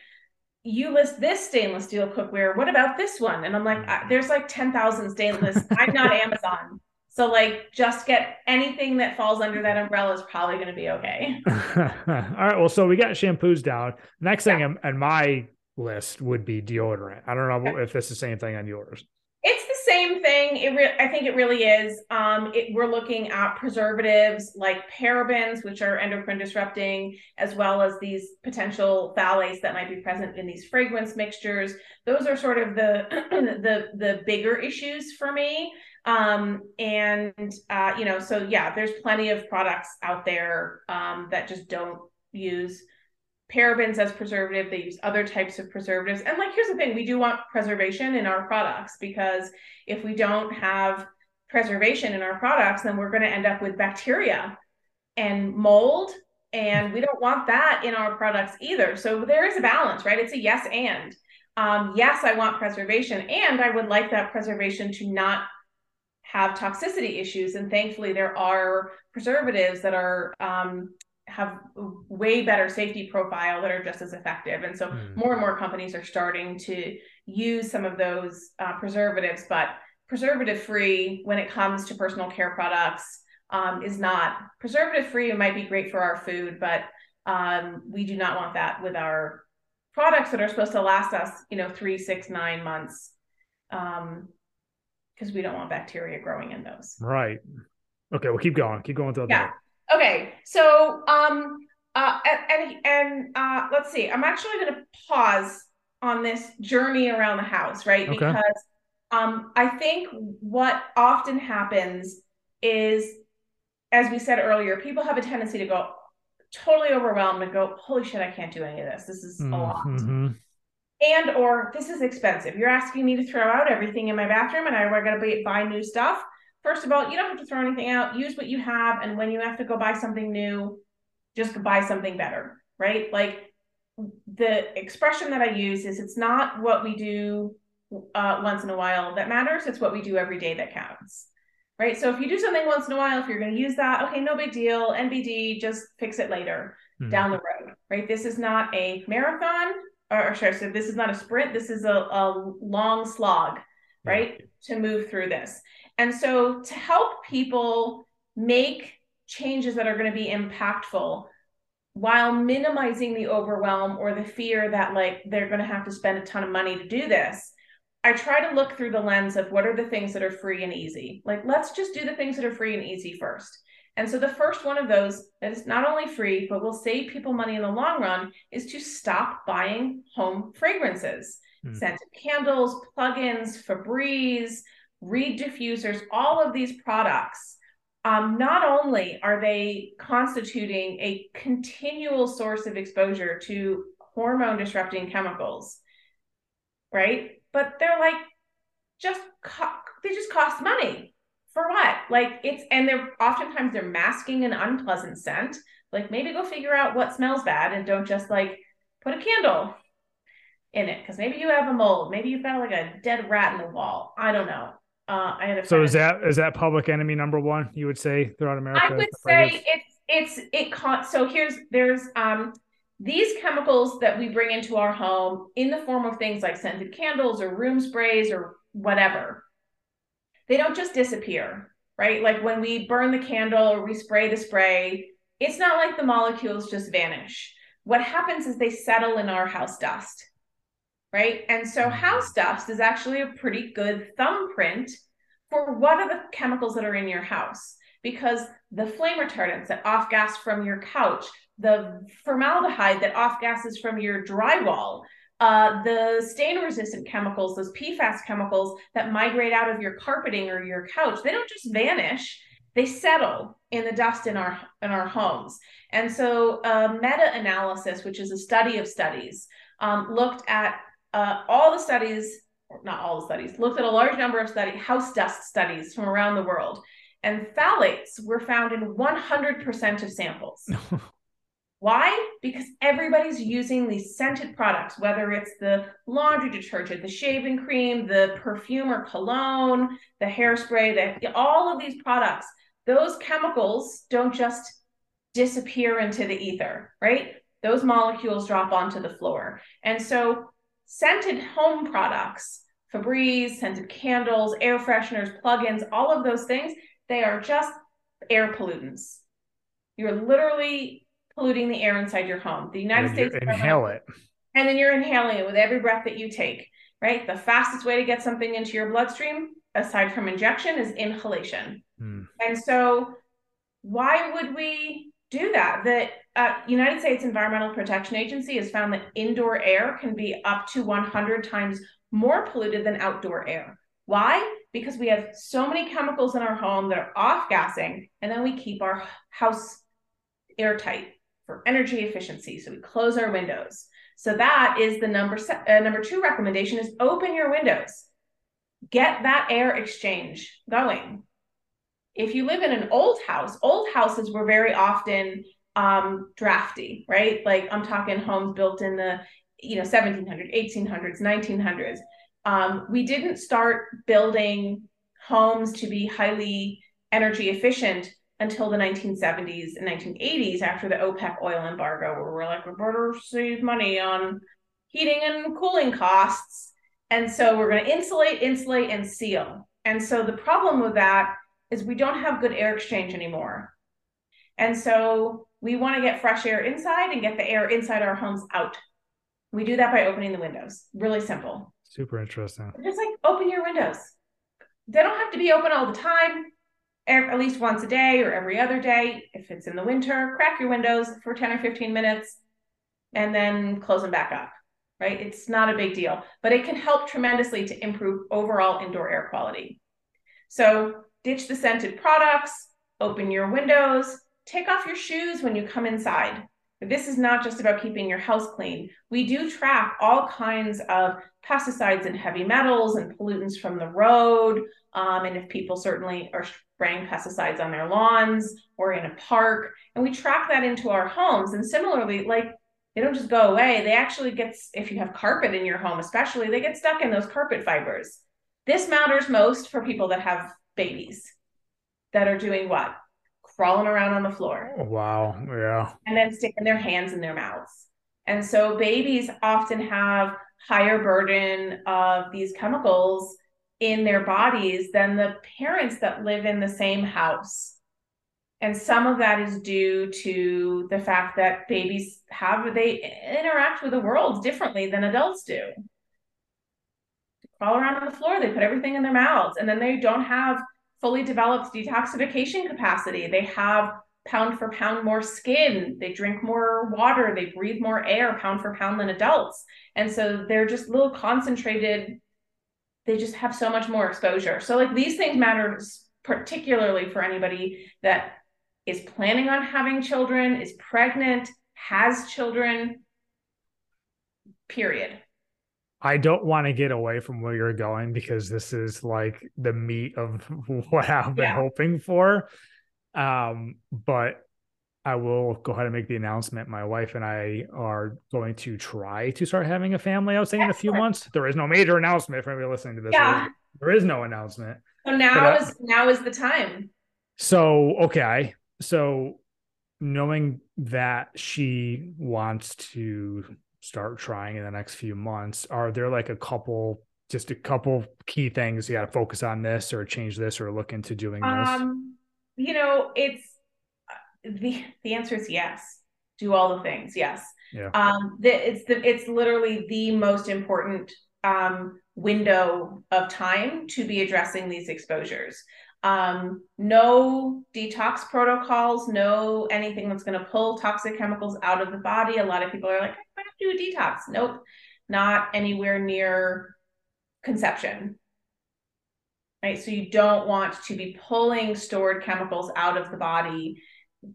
you list this stainless steel cookware. What about this one? And I'm like, mm-hmm. there's like 10,000 stainless. I'm not Amazon. So like just get anything that falls under that umbrella is probably going to be okay. All right. Well, so we got shampoos down. Next thing yeah. on, my list would be deodorant. I don't know okay. if it's the same thing on yours. Same thing. It re- I think it really is. Um, it, we're looking at preservatives like parabens, which are endocrine disrupting, as well as these potential phthalates that might be present in these fragrance mixtures. Those are sort of the the the bigger issues for me. Um, and uh, you know, so yeah, there's plenty of products out there um, that just don't use parabens as preservative they use other types of preservatives. And like here's the thing we do want preservation in our products because if we don't have preservation in our products then we're going to end up with bacteria and mold and we don't want that in our products either. So there is a balance right? It's a yes and. Um, yes i want preservation and i would like that preservation to not have toxicity issues and thankfully there are preservatives that are um, have way better safety profile that are just as effective. And so mm. more and more companies are starting to use some of those uh, preservatives, but preservative free when it comes to personal care products um, is not preservative free. It might be great for our food, but um, we do not want that with our products that are supposed to last us, you know, three, six, nine months. Um, because we don't want bacteria growing in those. Right. Okay, well keep going. Keep going through yeah. Okay, so um, uh, and and uh, let's see. I'm actually going to pause on this journey around the house, right? Okay. Because um, I think what often happens is, as we said earlier, people have a tendency to go totally overwhelmed and go, "Holy shit, I can't do any of this. This is a lot." Mm-hmm. And or this is expensive. You're asking me to throw out everything in my bathroom, and I got to buy new stuff first of all, you don't have to throw anything out. Use what you have. And when you have to go buy something new, just buy something better, right? Like the expression that I use is it's not what we do uh, once in a while that matters. It's what we do every day that counts, right? So if you do something once in a while, if you're going to use that, okay, no big deal. NBD, just fix it later mm-hmm. down the road, right? This is not a marathon, or, or sorry, so this is not a sprint. This is a, a long slog, right? Yeah. To move through this. And so to help people make changes that are going to be impactful while minimizing the overwhelm or the fear that like they're going to have to spend a ton of money to do this i try to look through the lens of what are the things that are free and easy. Like let's just do the things that are free and easy first. And so the first one of those that is not only free but will save people money in the long run is to stop buying home fragrances. Mm. scented candles plugins febreze reed diffusers, all of these products, um, not only are they constituting a continual source of exposure to hormone disrupting chemicals, right? But they're like just co- they just cost money for what? Like it's and they're oftentimes they're masking an unpleasant scent. Like maybe go figure out what smells bad and don't just like put a candle in it because maybe you have a mold, maybe you've got like a dead rat in the wall. I don't know. Uh, I had a so is that is that public enemy number one? You would say throughout America? I would say it's it's it caught. So here's there's um these chemicals that we bring into our home in the form of things like scented candles or room sprays or whatever. They don't just disappear, right? Like when we burn the candle or we spray the spray, it's not like the molecules just vanish. What happens is they settle in our house dust right? And so mm-hmm. house dust is actually a pretty good thumbprint for what are the chemicals that are in your house because the flame retardants that off gas from your couch, the formaldehyde that off gases from your drywall, uh, the stain resistant chemicals, those PFAS chemicals that migrate out of your carpeting or your couch, they don't just vanish. They settle in the dust in our in our homes, and so a meta-analysis, which is a study of studies, um, looked at uh, all the studies, not all the studies, looked at a large number of study house dust studies from around the world, and phthalates were found in 100% of samples. Why? Because everybody's using these scented products, whether it's the laundry detergent, the shaving cream, the perfume or cologne, the hairspray, the, all of these products, those chemicals don't just disappear into the ether, right? Those molecules drop onto the floor. And so scented home products, Febreze, scented candles, air fresheners, plugins, all of those things, they are just air pollutants. You're literally polluting the air inside your home. The United States inhale it. And then you're inhaling it with every breath that you take, right? The fastest way to get something into your bloodstream, aside from injection, is inhalation. Hmm. And so, why would we do that? The uh, United States Environmental Protection Agency has found that indoor air can be up to 100 times more polluted than outdoor air. Why? Because we have so many chemicals in our home that are off gassing, and then we keep our house airtight for energy efficiency. So we close our windows. So that is the number se- uh, number two recommendation is open your windows. Get that air exchange going. If you live in an old house, old houses were very often um, drafty, right? Like I'm talking homes built in the you know 1700s, 1800s, 1900s. Um, we didn't start building homes to be highly energy efficient until the 1970s and 1980s after the OPEC oil embargo, where we're like, we better save money on heating and cooling costs. And so we're going to insulate, insulate, and seal. And so the problem with that is we don't have good air exchange anymore. And so we want to get fresh air inside and get the air inside our homes out. We do that by opening the windows. Really simple. Super interesting. Just like open your windows. They don't have to be open all the time at least once a day or every other day. If it's in the winter, crack your windows for 10 or 15 minutes and then close them back up, right? It's not a big deal, but it can help tremendously to improve overall indoor air quality. So ditch the scented products, open your windows, take off your shoes when you come inside. This is not just about keeping your house clean. We do track all kinds of pesticides and heavy metals and pollutants from the road. Um, and if people certainly are spraying pesticides on their lawns or in a park, and we track that into our homes. And similarly, like they don't just go away, they actually get, if you have carpet in your home, especially, they get stuck in those carpet fibers. This matters most for people that have babies that are doing what? Crawling around on the floor. Oh, wow. Yeah. And then sticking their hands in their mouths. And so babies often have higher burden of these chemicals in their bodies than the parents that live in the same house. And some of that is due to the fact that babies have, they interact with the world differently than adults do. They crawl around on the floor, they put everything in their mouths, and then they don't have fully developed detoxification capacity. They have pound for pound more skin, they drink more water, they breathe more air pound for pound than adults. And so they're just little concentrated they just have so much more exposure. So like these things matter particularly for anybody that is planning on having children, is pregnant, has children. Period. I don't want to get away from where you're going because this is like the meat of what I've been yeah. hoping for. Um, but I will go ahead and make the announcement. My wife and I are going to try to start having a family. I was saying in a few months. There is no major announcement for anybody listening to this. Yeah. There, is, no announcement. So now but, uh, is now is the time. So okay. So knowing that she wants to start trying in the next few months, are there like a couple just a couple key things you got to focus on this or change this or look into doing this? Um, you know, it's the the answer is yes. Do all the things, yes. Yeah. Um, the, it's the it's literally the most important um, window of time to be addressing these exposures. Um, no detox protocols, no anything that's going to pull toxic chemicals out of the body. A lot of people are like, I have to do a detox. Nope, not anywhere near conception. Right. So you don't want to be pulling stored chemicals out of the body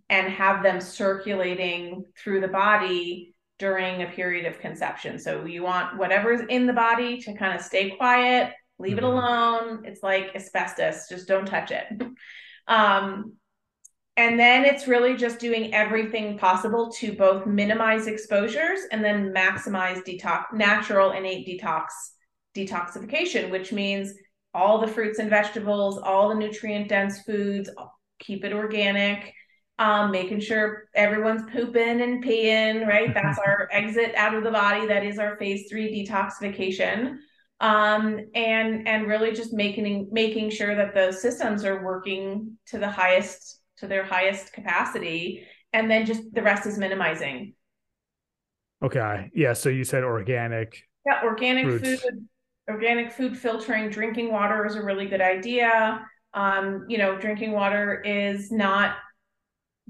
and have them circulating through the body during a period of conception. So you want whatever's in the body to kind of stay quiet, leave mm-hmm. it alone. It's like asbestos, just don't touch it. Um, and then it's really just doing everything possible to both minimize exposures and then maximize detox, natural innate detox, detoxification, which means all the fruits and vegetables, all the nutrient dense foods, keep it organic um, making sure everyone's pooping and peeing, right? That's our exit out of the body. That is our phase three detoxification. Um, and and really just making making sure that those systems are working to the highest to their highest capacity, and then just the rest is minimizing. Okay. Yeah. So you said organic. Yeah, organic fruits. food, organic food filtering, drinking water is a really good idea. Um, you know, drinking water is not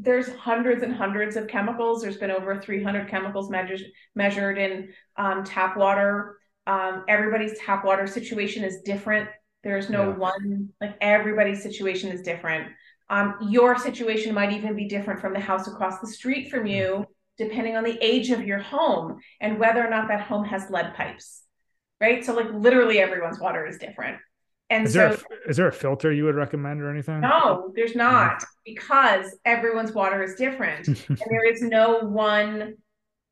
there's hundreds and hundreds of chemicals. There's been over 300 chemicals measured measured in um, tap water. Um, everybody's tap water situation is different. There's no yeah. one like everybody's situation is different. Um, your situation might even be different from the house across the street from you, depending on the age of your home and whether or not that home has lead pipes. Right. So, like, literally everyone's water is different. And is so, there a, is there a filter you would recommend or anything? No, there's not because everyone's water is different, and there is no one.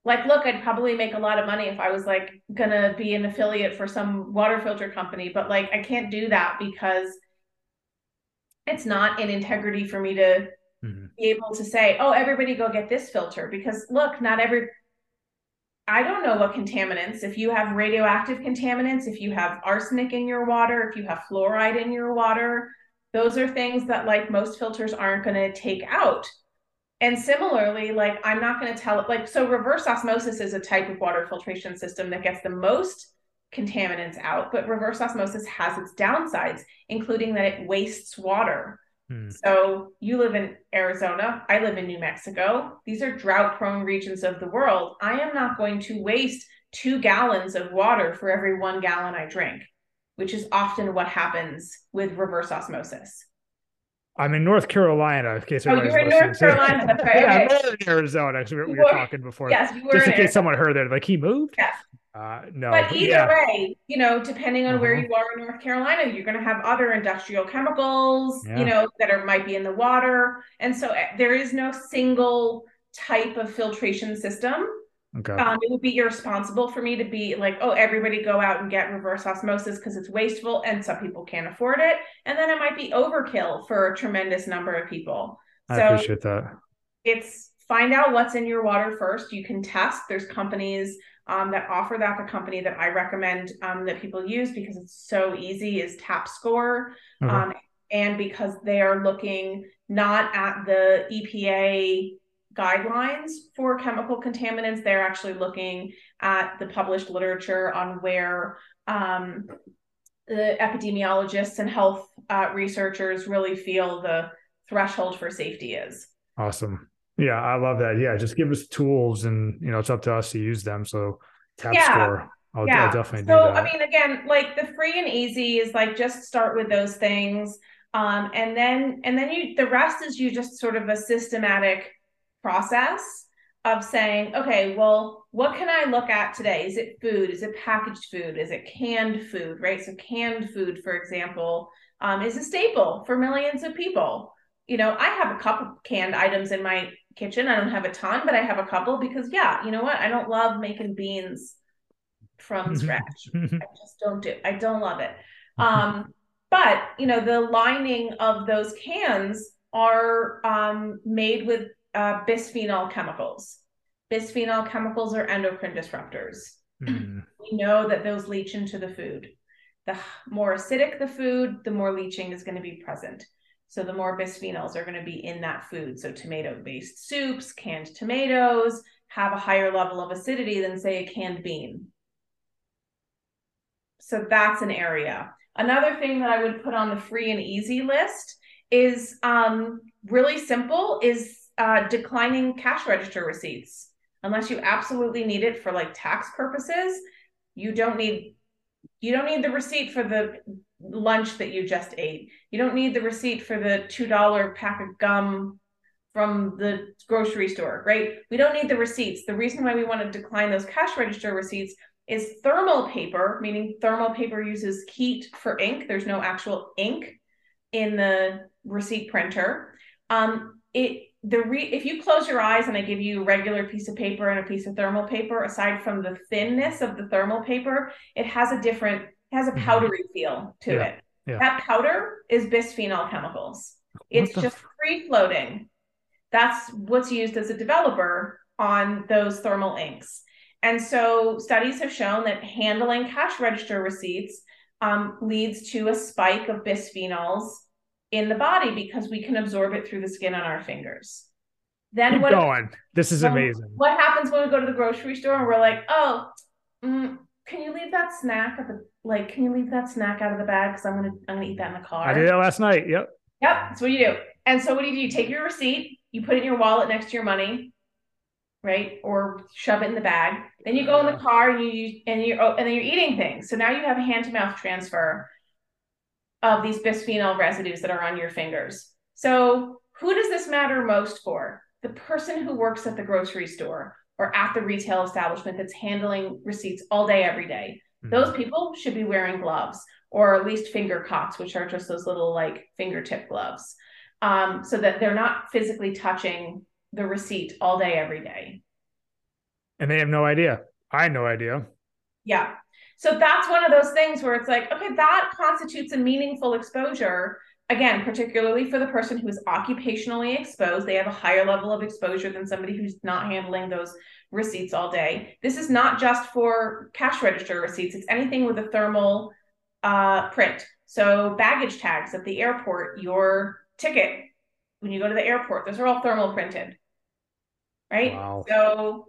Like, look, I'd probably make a lot of money if I was like gonna be an affiliate for some water filter company, but like I can't do that because it's not in integrity for me to mm-hmm. be able to say, oh, everybody go get this filter because look, not every I don't know what contaminants, if you have radioactive contaminants, if you have arsenic in your water, if you have fluoride in your water, those are things that like most filters aren't going to take out. And similarly, like I'm not going to tell it like so reverse osmosis is a type of water filtration system that gets the most contaminants out, but reverse osmosis has its downsides, including that it wastes water. Hmm. So you live in Arizona, I live in New Mexico. These are drought prone regions of the world. I am not going to waste two gallons of water for every one gallon I drink, which is often what happens with reverse osmosis. I'm in North Carolina. In case oh, you're in North Carolina. That's right. yeah, I'm in Arizona. Actually, we were, were talking before. Yes, we were. Just in, in case someone heard that, like he moved. Yes. Uh, no, but either yeah. way, you know, depending on uh-huh. where you are in North Carolina, you're going to have other industrial chemicals, yeah. you know, that are might be in the water, and so eh, there is no single type of filtration system. Okay. Um, it would be irresponsible for me to be like, oh, everybody go out and get reverse osmosis because it's wasteful and some people can't afford it. And then it might be overkill for a tremendous number of people. I so appreciate that. It's find out what's in your water first. You can test. There's companies um, that offer that. The company that I recommend um, that people use because it's so easy is TapScore. Uh-huh. Um, and because they are looking not at the EPA guidelines for chemical contaminants, they're actually looking at the published literature on where um, the epidemiologists and health uh, researchers really feel the threshold for safety is. Awesome. Yeah, I love that. Yeah, just give us tools and you know it's up to us to use them. So tap yeah. score. I'll, yeah. I'll definitely so, do that. I mean, again, like the free and easy is like just start with those things. Um, and then and then you the rest is you just sort of a systematic process of saying, okay, well, what can I look at today? Is it food? Is it packaged food? Is it canned food? Right. So canned food, for example, um, is a staple for millions of people. You know, I have a couple canned items in my kitchen. I don't have a ton, but I have a couple because yeah, you know what? I don't love making beans from scratch. I just don't do. I don't love it. Um, but you know, the lining of those cans are um, made with uh, bisphenol chemicals. Bisphenol chemicals are endocrine disruptors. Mm. We know that those leach into the food. The more acidic the food, the more leaching is going to be present. So the more bisphenols are going to be in that food. So tomato based soups, canned tomatoes have a higher level of acidity than, say, a canned bean. So that's an area. Another thing that I would put on the free and easy list is um, really simple is uh, declining cash register receipts. Unless you absolutely need it for like tax purposes, you don't need you don't need the receipt for the lunch that you just ate. You don't need the receipt for the $2 pack of gum from the grocery store, right? We don't need the receipts. The reason why we want to decline those cash register receipts is thermal paper, meaning thermal paper uses heat for ink. There's no actual ink in the receipt printer. Um, it the re- if you close your eyes and I give you a regular piece of paper and a piece of thermal paper, aside from the thinness of the thermal paper, it has a different has a mm-hmm. powdery feel to yeah, it. Yeah. That powder is bisphenol chemicals. It's just free floating. that's what's used as a developer on those thermal inks. And so studies have shown that handling cash register receipts um, leads to a spike of bisphenols in the body because we can absorb it through the skin on our fingers. Then Keep what going. This is amazing. What happens when we go to the grocery store and we're like, oh, mm, can you leave that snack at the like? Can you leave that snack out of the bag because I'm gonna I'm gonna eat that in the car. I did that last night. Yep. Yep. That's what you do. And so what do you do? You take your receipt, you put it in your wallet next to your money, right? Or shove it in the bag. Then you go in the car and you and you oh, and then you're eating things. So now you have a hand to mouth transfer of these bisphenol residues that are on your fingers. So who does this matter most for? The person who works at the grocery store or at the retail establishment that's handling receipts all day, every day. Mm-hmm. Those people should be wearing gloves or at least finger cots, which are just those little like fingertip gloves, um, so that they're not physically touching the receipt all day, every day. And they have no idea. I had no idea. Yeah. So that's one of those things where it's like, okay, that constitutes a meaningful exposure. Again, particularly for the person who is occupationally exposed, they have a higher level of exposure than somebody who's not handling those receipts all day. This is not just for cash register receipts, it's anything with a thermal uh, print. So, baggage tags at the airport, your ticket when you go to the airport, those are all thermal printed, right? Wow. So,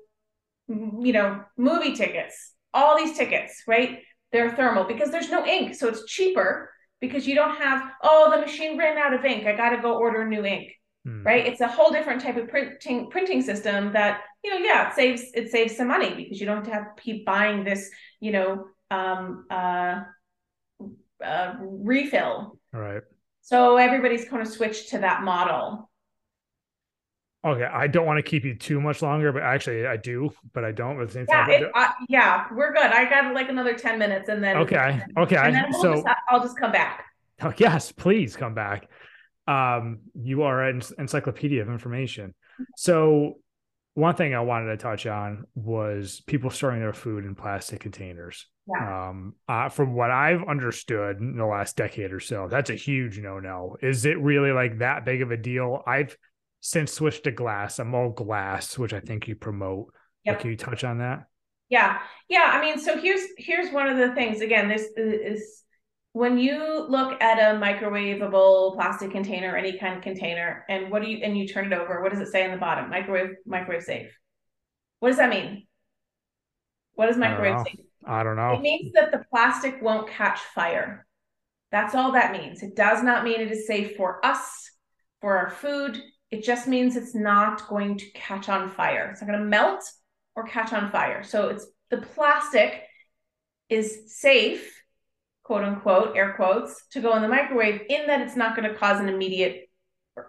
you know, movie tickets, all these tickets, right? They're thermal because there's no ink. So it's cheaper because you don't have, oh, the machine ran out of ink. I got to go order new ink. Hmm. Right. It's a whole different type of printing printing system that, you know, yeah, it saves it saves some money because you don't have to have keep buying this, you know, um uh, uh refill. Right. So everybody's kind of switched to that model. Okay, I don't want to keep you too much longer, but actually I do, but I don't at the same yeah, time. It, uh, yeah, we're good. I got like another 10 minutes and then Okay. Okay. And then we'll so just, I'll just come back. Oh, yes, please come back. Um, you are an encyclopedia of information. So one thing I wanted to touch on was people storing their food in plastic containers. Yeah. Um, uh, from what I've understood in the last decade or so, that's a huge no-no. Is it really like that big of a deal? I've since switched to glass. I'm all glass, which I think you promote. Yep. Can you touch on that? Yeah. Yeah. I mean, so here's here's one of the things. Again, this is when you look at a microwavable plastic container, any kind of container, and what do you and you turn it over, what does it say on the bottom? Microwave, microwave safe. What does that mean? What is microwave safe? I don't know. It means that the plastic won't catch fire. That's all that means. It does not mean it is safe for us, for our food. It just means it's not going to catch on fire. It's not going to melt or catch on fire. So it's the plastic is safe, quote unquote, air quotes, to go in the microwave in that it's not going to cause an immediate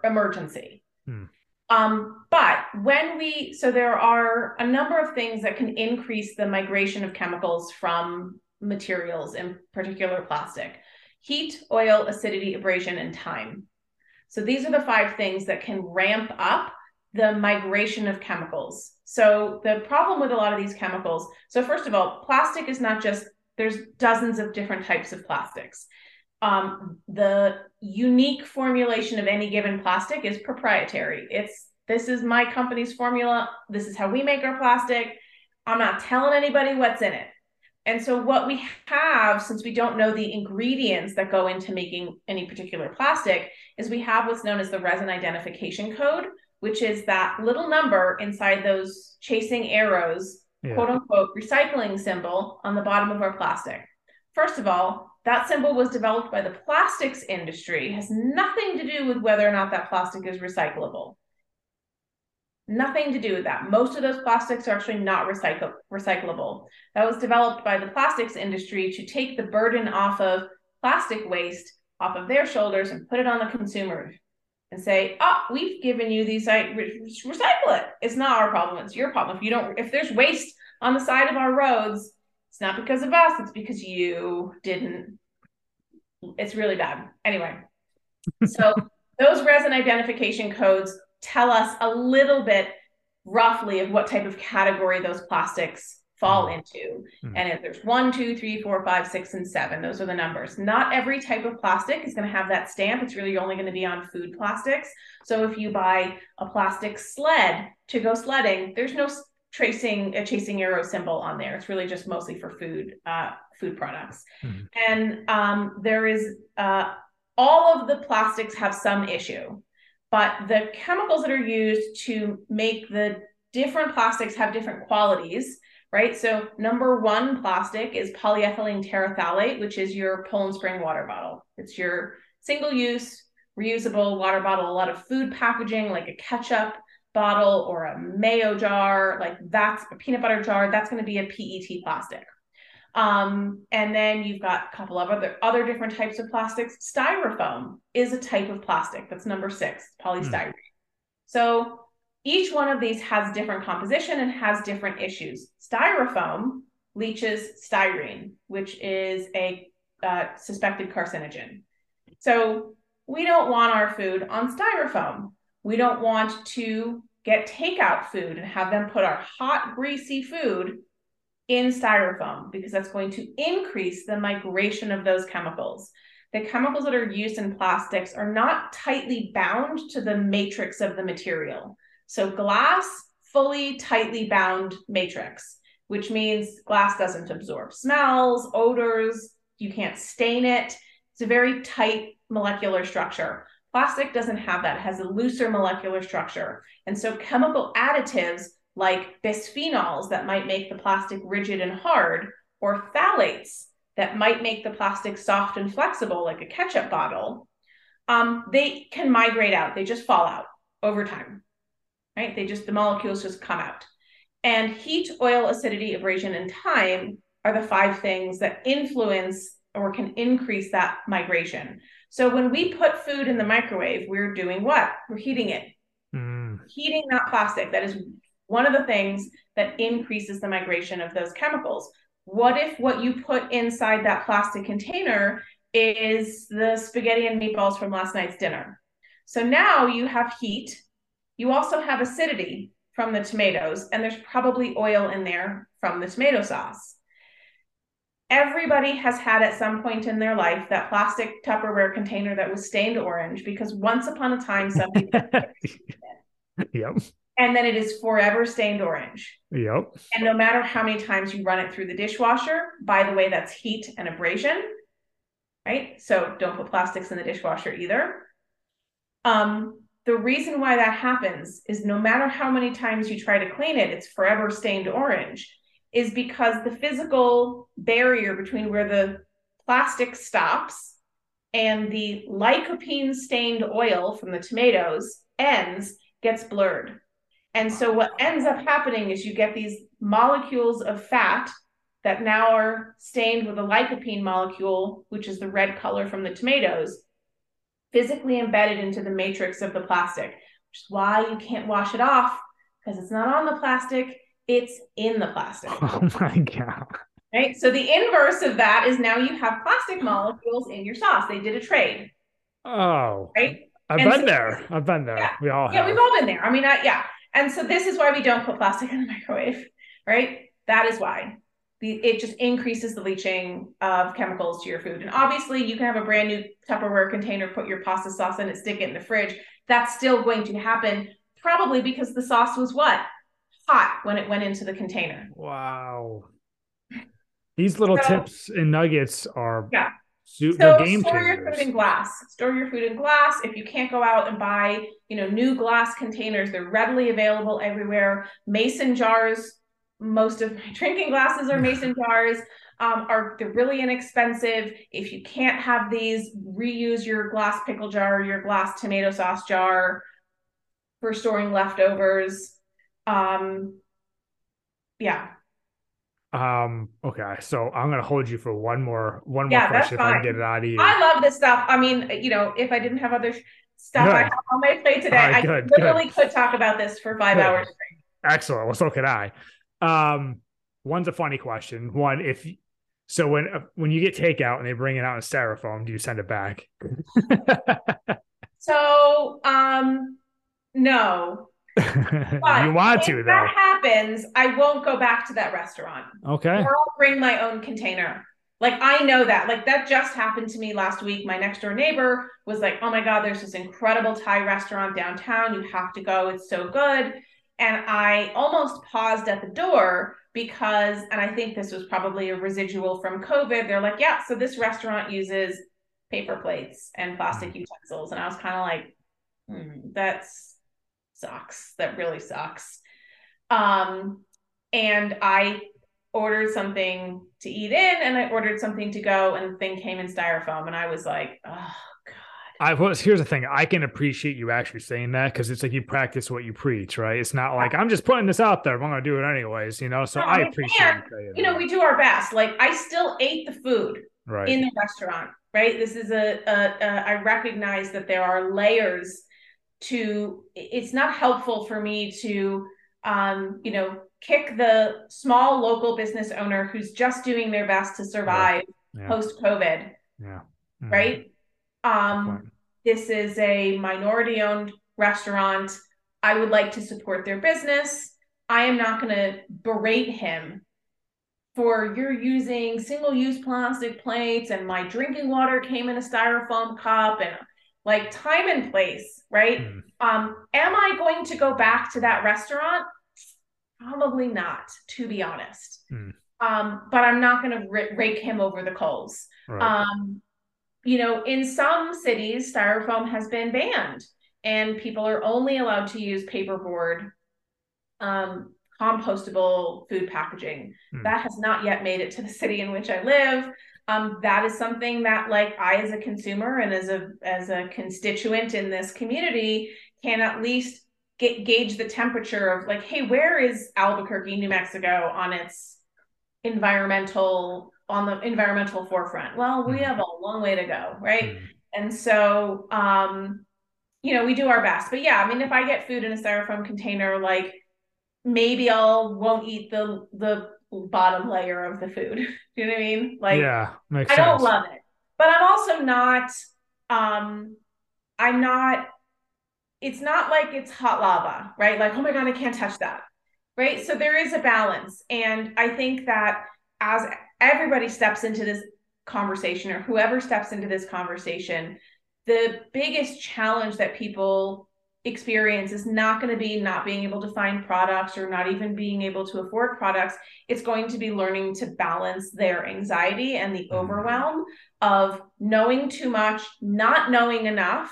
emergency. Hmm. Um, but when we, so there are a number of things that can increase the migration of chemicals from materials, in particular plastic heat, oil, acidity, abrasion, and time. So these are the five things that can ramp up the migration of chemicals. So the problem with a lot of these chemicals, so first of all, plastic is not just there's dozens of different types of plastics. Um, the unique formulation of any given plastic is proprietary. It's this is my company's formula. This is how we make our plastic. I'm not telling anybody what's in it. And so, what we have, since we don't know the ingredients that go into making any particular plastic, is we have what's known as the resin identification code, which is that little number inside those chasing arrows, yeah. quote unquote, recycling symbol on the bottom of our plastic. First of all, that symbol was developed by the plastics industry, has nothing to do with whether or not that plastic is recyclable. Nothing to do with that. Most of those plastics are actually not recycle- recyclable. That was developed by the plastics industry to take the burden off of plastic waste off of their shoulders and put it on the consumer and say, "Oh, we've given you these recycle it. It's not our problem. It's your problem. If you don't, if there's waste on the side of our roads, it's not because of us. It's because you didn't. It's really bad. Anyway, so those resin identification codes tell us a little bit roughly of what type of category those plastics fall mm. into. Mm. And if there's one, two, three, four, five, six, and seven, those are the numbers. Not every type of plastic is going to have that stamp. It's really only going to be on food plastics. So if you buy a plastic sled to go sledding, there's no tracing a chasing arrow symbol on there. It's really just mostly for food, uh, food products. Mm. And um, there is uh, all of the plastics have some issue, but the chemicals that are used to make the different plastics have different qualities right? So number one plastic is polyethylene terephthalate, which is your Poland Spring water bottle. It's your single use, reusable water bottle. A lot of food packaging, like a ketchup bottle or a mayo jar, like that's a peanut butter jar, that's going to be a PET plastic. Um, and then you've got a couple of other other different types of plastics. Styrofoam is a type of plastic. That's number six, polystyrene. Mm. So each one of these has different composition and has different issues. Styrofoam leaches styrene, which is a uh, suspected carcinogen. So we don't want our food on styrofoam. We don't want to get takeout food and have them put our hot, greasy food in styrofoam because that's going to increase the migration of those chemicals. The chemicals that are used in plastics are not tightly bound to the matrix of the material. So glass, fully tightly bound matrix, which means glass doesn't absorb smells, odors, you can't stain it. It's a very tight molecular structure. Plastic doesn't have that, it has a looser molecular structure. And so chemical additives like bisphenols that might make the plastic rigid and hard, or phthalates that might make the plastic soft and flexible, like a ketchup bottle, um, they can migrate out. They just fall out over time right? They just, the molecules just come out. And heat, oil, acidity, abrasion, and time are the five things that influence or can increase that migration. So when we put food in the microwave, we're doing what? We're heating it. Mm. Heating that plastic. That is one of the things that increases the migration of those chemicals. What if what you put inside that plastic container is the spaghetti and meatballs from last night's dinner? So now you have heat you also have acidity from the tomatoes, and there's probably oil in there from the tomato sauce. Everybody has had at some point in their life that plastic Tupperware container that was stained orange because once upon a time somebody. yep. And then it is forever stained orange. Yep. And no matter how many times you run it through the dishwasher, by the way, that's heat and abrasion, right? So don't put plastics in the dishwasher either. Um, the reason why that happens is no matter how many times you try to clean it, it's forever stained orange, is because the physical barrier between where the plastic stops and the lycopene stained oil from the tomatoes ends gets blurred. And so what ends up happening is you get these molecules of fat that now are stained with a lycopene molecule, which is the red color from the tomatoes, physically embedded into the matrix of the plastic, which is why you can't wash it off because it's not on the plastic, it's in the plastic. Oh my God. Right. So the inverse of that is now you have plastic molecules in your sauce. They did a trade. Oh. Right. I've and been so, there. I've been there. Yeah. We all Yeah, we've all been there. I mean, I, yeah. And so this is why we don't put plastic in the microwave, right? That is why it just increases the leaching of chemicals to your food. And obviously, you can have a brand new Tupperware container, put your pasta sauce in it, stick it in the fridge. That's still going to happen, probably because the sauce was what? Hot when it went into the container. Wow. These little so, tips and nuggets are yeah. So game store changers. your food in glass. Store your food in glass. If you can't go out and buy, you know, new glass containers, they're readily available everywhere. Mason jars most of my drinking glasses are mason jars um, are they're really inexpensive if you can't have these reuse your glass pickle jar your glass tomato sauce jar for storing leftovers um yeah um okay so i'm gonna hold you for one more one more yeah, question if i can get it out of you i love this stuff i mean you know if i didn't have other stuff good. i have on my plate today right, i literally good. could talk about this for five good. hours excellent well so could i um, one's a funny question. One, if so, when uh, when you get takeout and they bring it out in styrofoam, do you send it back? so, um, no. You want to, though. that happens, I won't go back to that restaurant. Okay. Or I'll bring my own container. Like I know that. Like that just happened to me last week. My next door neighbor was like, "Oh my god, there's this incredible Thai restaurant downtown. You have to go. It's so good." And I almost paused at the door because and I think this was probably a residual from COVID. They're like, "Yeah, so this restaurant uses paper plates and plastic mm. utensils." And I was kind of like, hmm, "That's sucks. That really sucks." Um and I ordered something to eat in and I ordered something to go and the thing came in styrofoam and I was like, oh God. I was here's the thing. I can appreciate you actually saying that because it's like you practice what you preach, right? It's not like I'm just putting this out there. I'm gonna do it anyways, you know. So no, I appreciate and, you know, we do our best. Like I still ate the food right. in the restaurant, right? This is a, a, a I recognize that there are layers to it's not helpful for me to um, you know, kick the small local business owner who's just doing their best to survive yeah. Yeah. post COVID. Yeah. Right. Um, this is a minority owned restaurant. I would like to support their business. I am not going to berate him for you're using single use plastic plates and my drinking water came in a styrofoam cup and like time and place, right? Mm. Um, am I going to go back to that restaurant? Probably not, to be honest. Mm. Um, but I'm not going to r- rake him over the coals. Right. Um, you know, in some cities, styrofoam has been banned, and people are only allowed to use paperboard, um, compostable food packaging. Mm. That has not yet made it to the city in which I live um, that is something that like I as a consumer and as a as a constituent in this community can at least get gauge the temperature of like, hey, where is Albuquerque, New Mexico on its environmental on the environmental forefront? Well, we hmm. have a long way to go, right? Mm. And so um, you know, we do our best. But yeah, I mean, if I get food in a styrofoam container, like maybe I'll won't eat the the bottom layer of the food. Do you know what I mean? Like, yeah, makes I sense. don't love it, but I'm also not. Um, I'm not. It's not like it's hot lava, right? Like, oh my god, I can't touch that, right? So there is a balance, and I think that as everybody steps into this conversation, or whoever steps into this conversation, the biggest challenge that people experience is not going to be not being able to find products or not even being able to afford products. It's going to be learning to balance their anxiety and the mm-hmm. overwhelm of knowing too much, not knowing enough,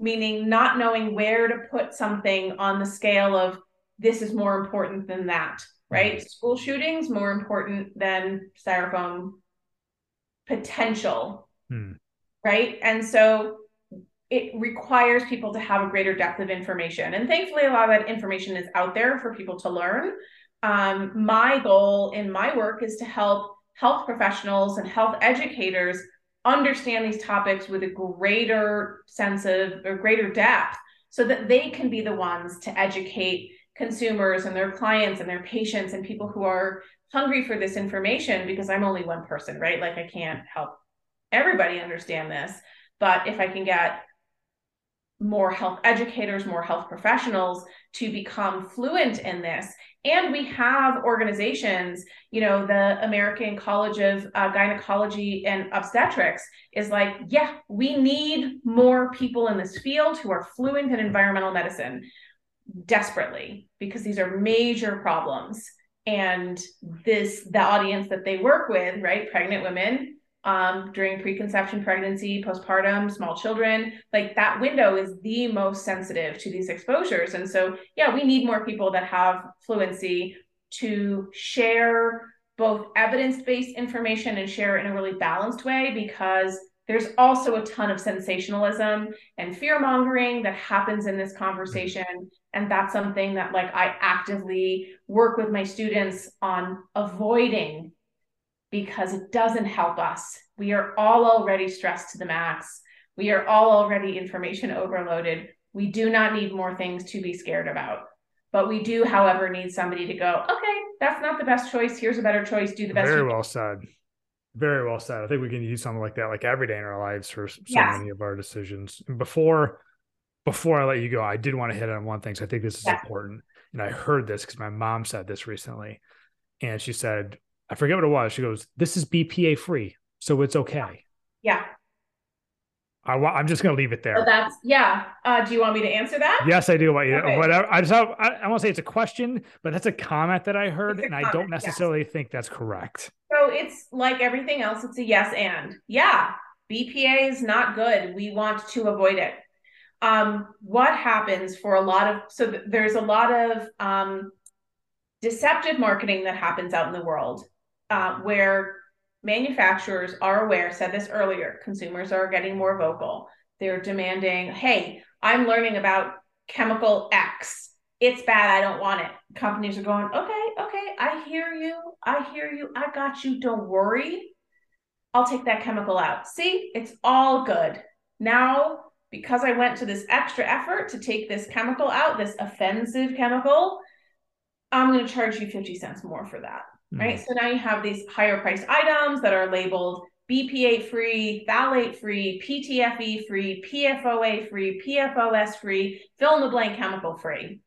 meaning not knowing where to put something on the scale of this is more important than that, right? Mm-hmm. School shootings more important than styrofoam potential. Hmm. Right. And so it requires people to have a greater depth of information. And thankfully, a lot of that information is out there for people to learn. Um, my goal in my work is to help health professionals and health educators understand these topics with a greater sense of or greater depth so that they can be the ones to educate consumers and their clients and their patients and people who are hungry for this information because I'm only one person, right? Like I can't help everybody understand this. But if I can get more health educators, more health professionals to become fluent in this. And we have organizations, you know, the American College of uh, Gynecology and Obstetrics is like, yeah, we need more people in this field who are fluent in environmental medicine desperately because these are major problems. And this, the audience that they work with, right, pregnant women, um, during preconception, pregnancy, postpartum, small children. Like that window is the most sensitive to these exposures. And so, yeah, we need more people that have fluency to share both evidence based information and share it in a really balanced way because there's also a ton of sensationalism and fear mongering that happens in this conversation and that's something that like i actively work with my students on avoiding because it doesn't help us. We are all already stressed to the max. We are all already information overloaded. We do not need more things to be scared about. But we do, however, need somebody to go, okay, that's not the best choice. Here's a better choice. Do the best. Very well said. Very well said. I think we can use something like that, like every day in our lives for so yes. many of our decisions. Before before I let you go, I did want to hit on one thing. So I think this is important. And I heard this because my mom said this recently. And she said, I forget what it was. She goes, This is BPA free. So it's okay. Yeah. I wa- I'm just going to leave it So there. that's yeah. Uh, do you want me to answer that? Yes, I do. What you, Okay. whatever. I just have, I, I won't say it's a question, but that's a comment that I heard, and I don't yes. necessarily think that's correct. So it's like everything else, it's a yes and. Yeah, BPA is not good. We want to avoid it. Um, what happens for a lot of so th- there's a lot of um, deceptive marketing that happens out in the world uh, where manufacturers are aware, said this earlier, consumers are getting more vocal. They're demanding, hey, I'm learning about chemical X. It's bad. I don't want it. Companies are going, okay, okay, I hear you. I hear you. I got you. Don't worry. I'll take that chemical out. See, it's all good. Now, because I went to this extra effort to take this chemical out, this offensive chemical, I'm going to charge you 50 cents more for that right? Mm-hmm. So now you have these higher priced items that are labeled BPA free, phthalate free, PTFE free, PFOA free, PFOS free, fill in the blank chemical free.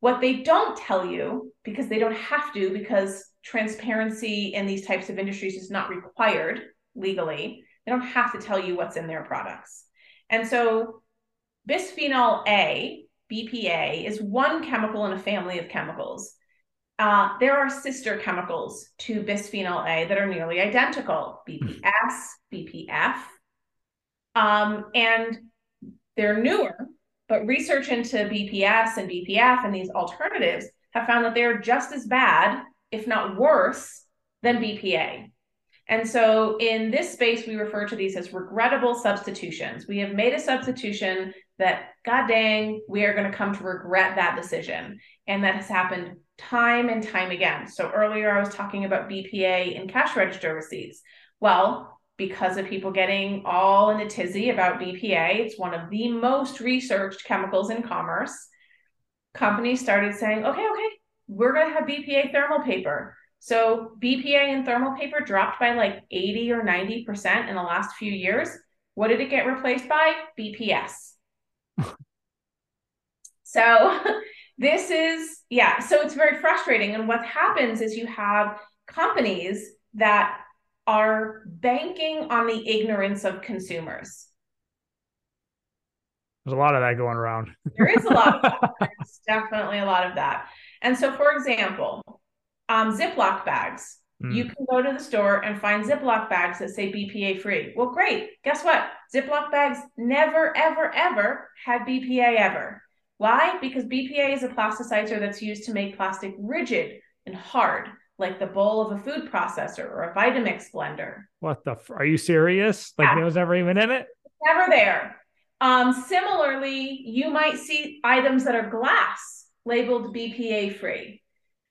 What they don't tell you, because they don't have to, because transparency in these types of industries is not required legally, they don't have to tell you what's in their products. And so bisphenol A, BPA, is one chemical in a family of chemicals. Uh, there are sister chemicals to bisphenol A that are nearly identical BPS, BPF. Um, and they're newer, but research into BPS and BPF and these alternatives have found that they're just as bad, if not worse, than BPA. And so in this space, we refer to these as regrettable substitutions. We have made a substitution that, God dang, we are going to come to regret that decision. And that has happened time and time again. So earlier I was talking about BPA in cash register receipts. Well, because of people getting all in a tizzy about BPA, it's one of the most researched chemicals in commerce. Companies started saying, okay, okay, we're going to have BPA thermal paper. So BPA and thermal paper dropped by like 80 or 90% in the last few years. What did it get replaced by? BPS. so this is, yeah, so it's very frustrating. And what happens is you have companies that are banking on the ignorance of consumers. There's a lot of that going around. There is a lot of that. There's definitely a lot of that. And so, for example, um, Ziploc bags. Mm. You can go to the store and find Ziploc bags that say BPA free. Well, great. Guess what? Ziploc bags never, ever, ever had BPA ever. Why? Because BPA is a plasticizer that's used to make plastic rigid and hard, like the bowl of a food processor or a Vitamix blender. What the? F- are you serious? Like Yeah. it was never even in it? Never there. Um, similarly, you might see items that are glass labeled BPA free,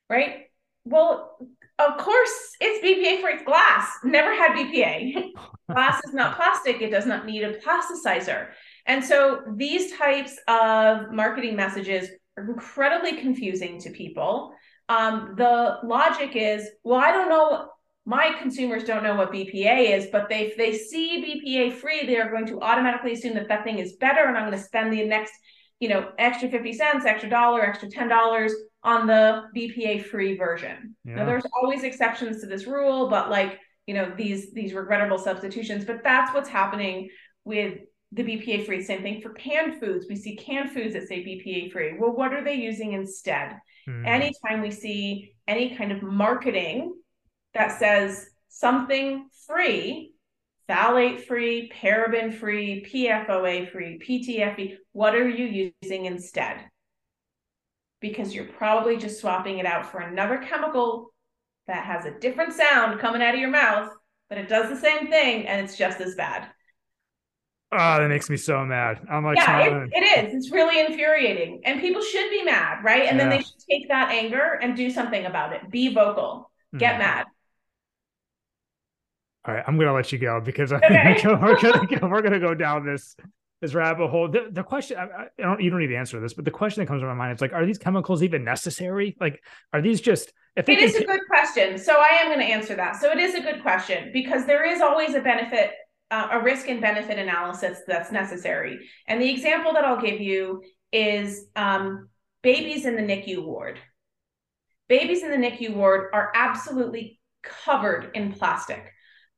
right? Well, of course, it's BPA free. It's glass. Never had BPA. glass is not plastic. It does not need a plasticizer. And so these types of marketing messages are incredibly confusing to people. Um, the logic is, well, I don't know my consumers don't know what BPA is, but they if they see BPA free, they are going to automatically assume that that thing is better, and I'm going to spend the next, you know, extra fifty cents, extra dollar, extra ten dollars on the BPA free version. Now, there's always exceptions to this rule, but like you know these these regrettable substitutions, but that's what's happening with the BPA free. Same thing for canned foods. We see canned foods that say BPA free. Well, what are they using instead? Mm. anytime we see any kind of marketing that says something free, phthalate free, paraben free, PFOA free, PTFE, what are you using instead? Because you're probably just swapping it out for another chemical that has a different sound coming out of your mouth, but it does the same thing and it's just as bad. Oh, that makes me so mad. I'm like, yeah, it, it is. It's really infuriating. And people should be mad, right? And then they should take that anger and do something about it. Be vocal. Get Mm. mad. All right, I'm gonna let you go because Okay. think we're gonna go, we're gonna go down this this rabbit hole. The, the question I, I don't you don't need to answer this, but the question that comes to my mind is like, are these chemicals even necessary? Like, are these just if It is can a good question. So I am going to answer that. So it is a good question because there is always a benefit uh, a risk and benefit analysis that's necessary. And the example that I'll give you is um, babies in the NICU ward. Babies in the NICU ward are absolutely covered in plastic.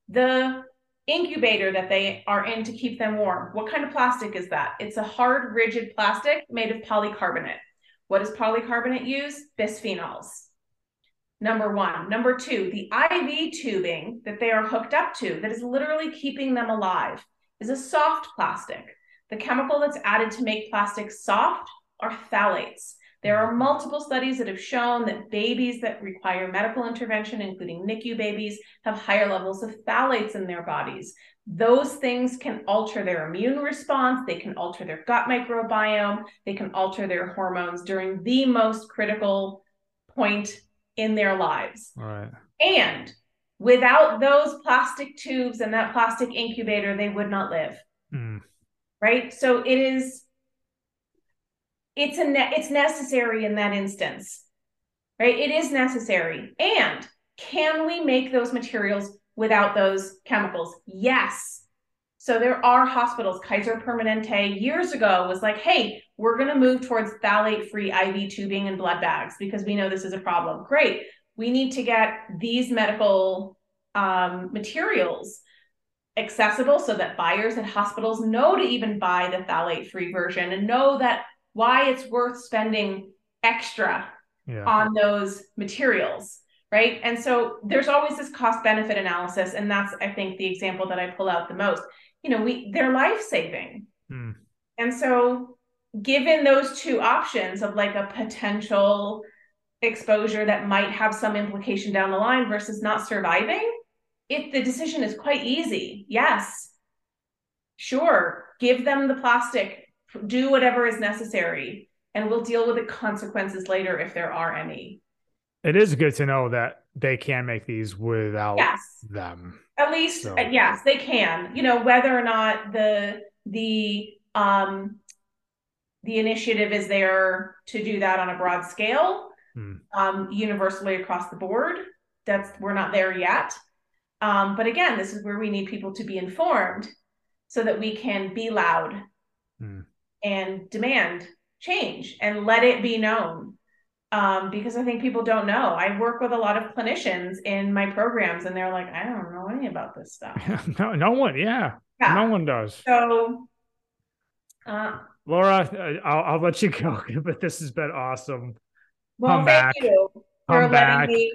The incubator that they are in to keep them warm, what kind of plastic is that? It's a hard, rigid plastic made of polycarbonate. What does polycarbonate use? Bisphenols. Number one. Number two, the IV tubing that they are hooked up to, that is literally keeping them alive, is a soft plastic. The chemical that's added to make plastic soft are phthalates. There are multiple studies that have shown that babies that require medical intervention, including NICU babies, have higher levels of phthalates in their bodies. Those things can alter their immune response, they can alter their gut microbiome, they can alter their hormones during the most critical point in their lives. Right. And without those plastic tubes and that plastic incubator, they would not live. Mm. Right? So it is it's a ne- it's necessary in that instance right it is necessary and can we make those materials without those chemicals yes so there are hospitals. Kaiser permanente years ago was like hey we're going to move towards phthalate free iv tubing and blood bags because we know this is a problem. Great. We need to get these medical um, materials accessible so that buyers at hospitals know to even buy the phthalate free version and know that why it's worth spending extra yeah. on those materials right? And so there's always this cost benefit analysis and that's i think the example that i pull out the most you know we they're life saving hmm. and so given those two options of like a potential exposure that might have some implication down the line versus not surviving if the decision is quite easy. Yes. Sure. Give them the plastic. Do whatever is necessary and we'll deal with the consequences later if there are any. It is good to know that they can make these without yes. them at least so. uh, yes they can you know whether or not the the um the initiative is there to do that on a broad scale hmm. um universally across the board that's we're not there yet um but again this is where we need people to be informed so that we can be loud hmm and demand change and let it be known um, because I think people don't know. I work with a lot of clinicians in my programs, and they're like, I don't know any about this stuff. no, no one, yeah, yeah. no one does. So, uh, Lara, I'll, I'll let you go, but this has been awesome. Well, come thank back. you for come letting back. me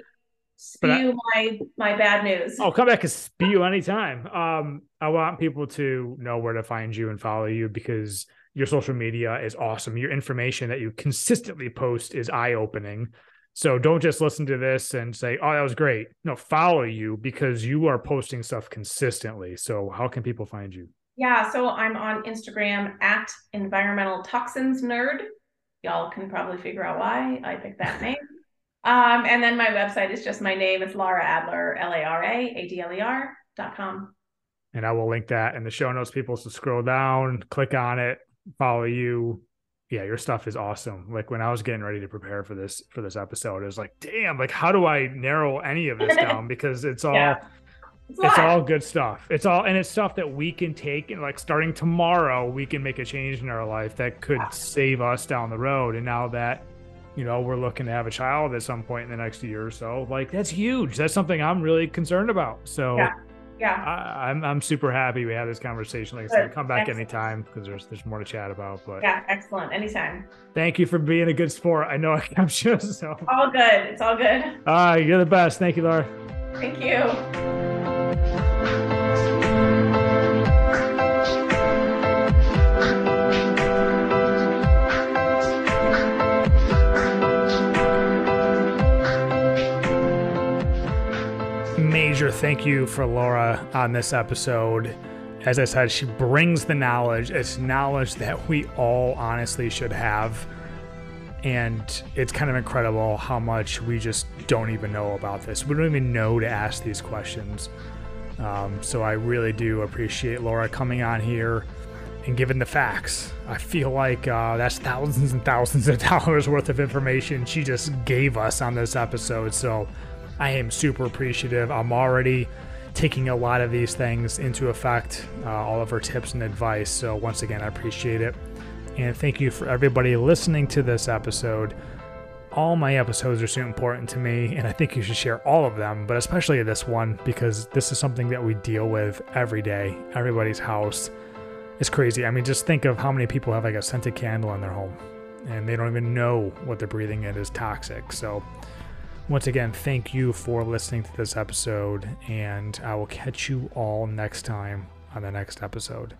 spew I, my my bad news. Oh, come back and spew anytime. Um, I want people to know where to find you and follow you because your social media is awesome. Your information that you consistently post is eye opening. So don't just listen to this and say, "Oh, that was great." No, follow you because you are posting stuff consistently. So how can people find you? Yeah, so I'm on Instagram at environmental toxins nerd. Y'all can probably figure out why I picked that name. Um, and then my website is just my name. It's Lara Adler, L A R A A D L E R dot com. And I will link that in the show notes. People to scroll down, click on it, follow you. Yeah your stuff is awesome. Like when i was getting ready to prepare for this for this episode it was like damn like how do i narrow any of this down? Because it's all yeah. it's, it's all good stuff. It's all and it's stuff that we can take and like starting tomorrow we can make a change in our life that could yeah. save us down the road. And now that you know we're looking to have a child at some point in the next year or so like that's huge. That's something i'm really concerned about. So yeah yeah. I, am I'm, I'm super happy we had this conversation. Like i said come back excellent. anytime because there's there's more to chat about but yeah excellent. Anytime. Thank you for being a good sport. I know i kept you so. All good. It's all good. All right you're the best. Thank you lara. Thank you major thank you for Lara on this episode. As I said, she brings the knowledge. It's knowledge that we all honestly should have. And it's kind of incredible how much we just don't even know about this. We don't even know to ask these questions. Um, so I really do appreciate Lara coming on here and giving the facts. I feel like uh, that's thousands and thousands of dollars worth of information she just gave us on this episode. So I am super appreciative. I'm already taking a lot of these things into effect, uh, all of her tips and advice. So, once again, I appreciate it. And thank you for everybody listening to this episode. All my episodes are so important to me, and I think you should share all of them, but especially this one because this is something that we deal with every day. Everybody's house is crazy. I mean, just think of how many people have like a scented candle in their home and they don't even know what they're breathing in is toxic. So, once again, thank you for listening to this episode, and I will catch you all next time on the next episode.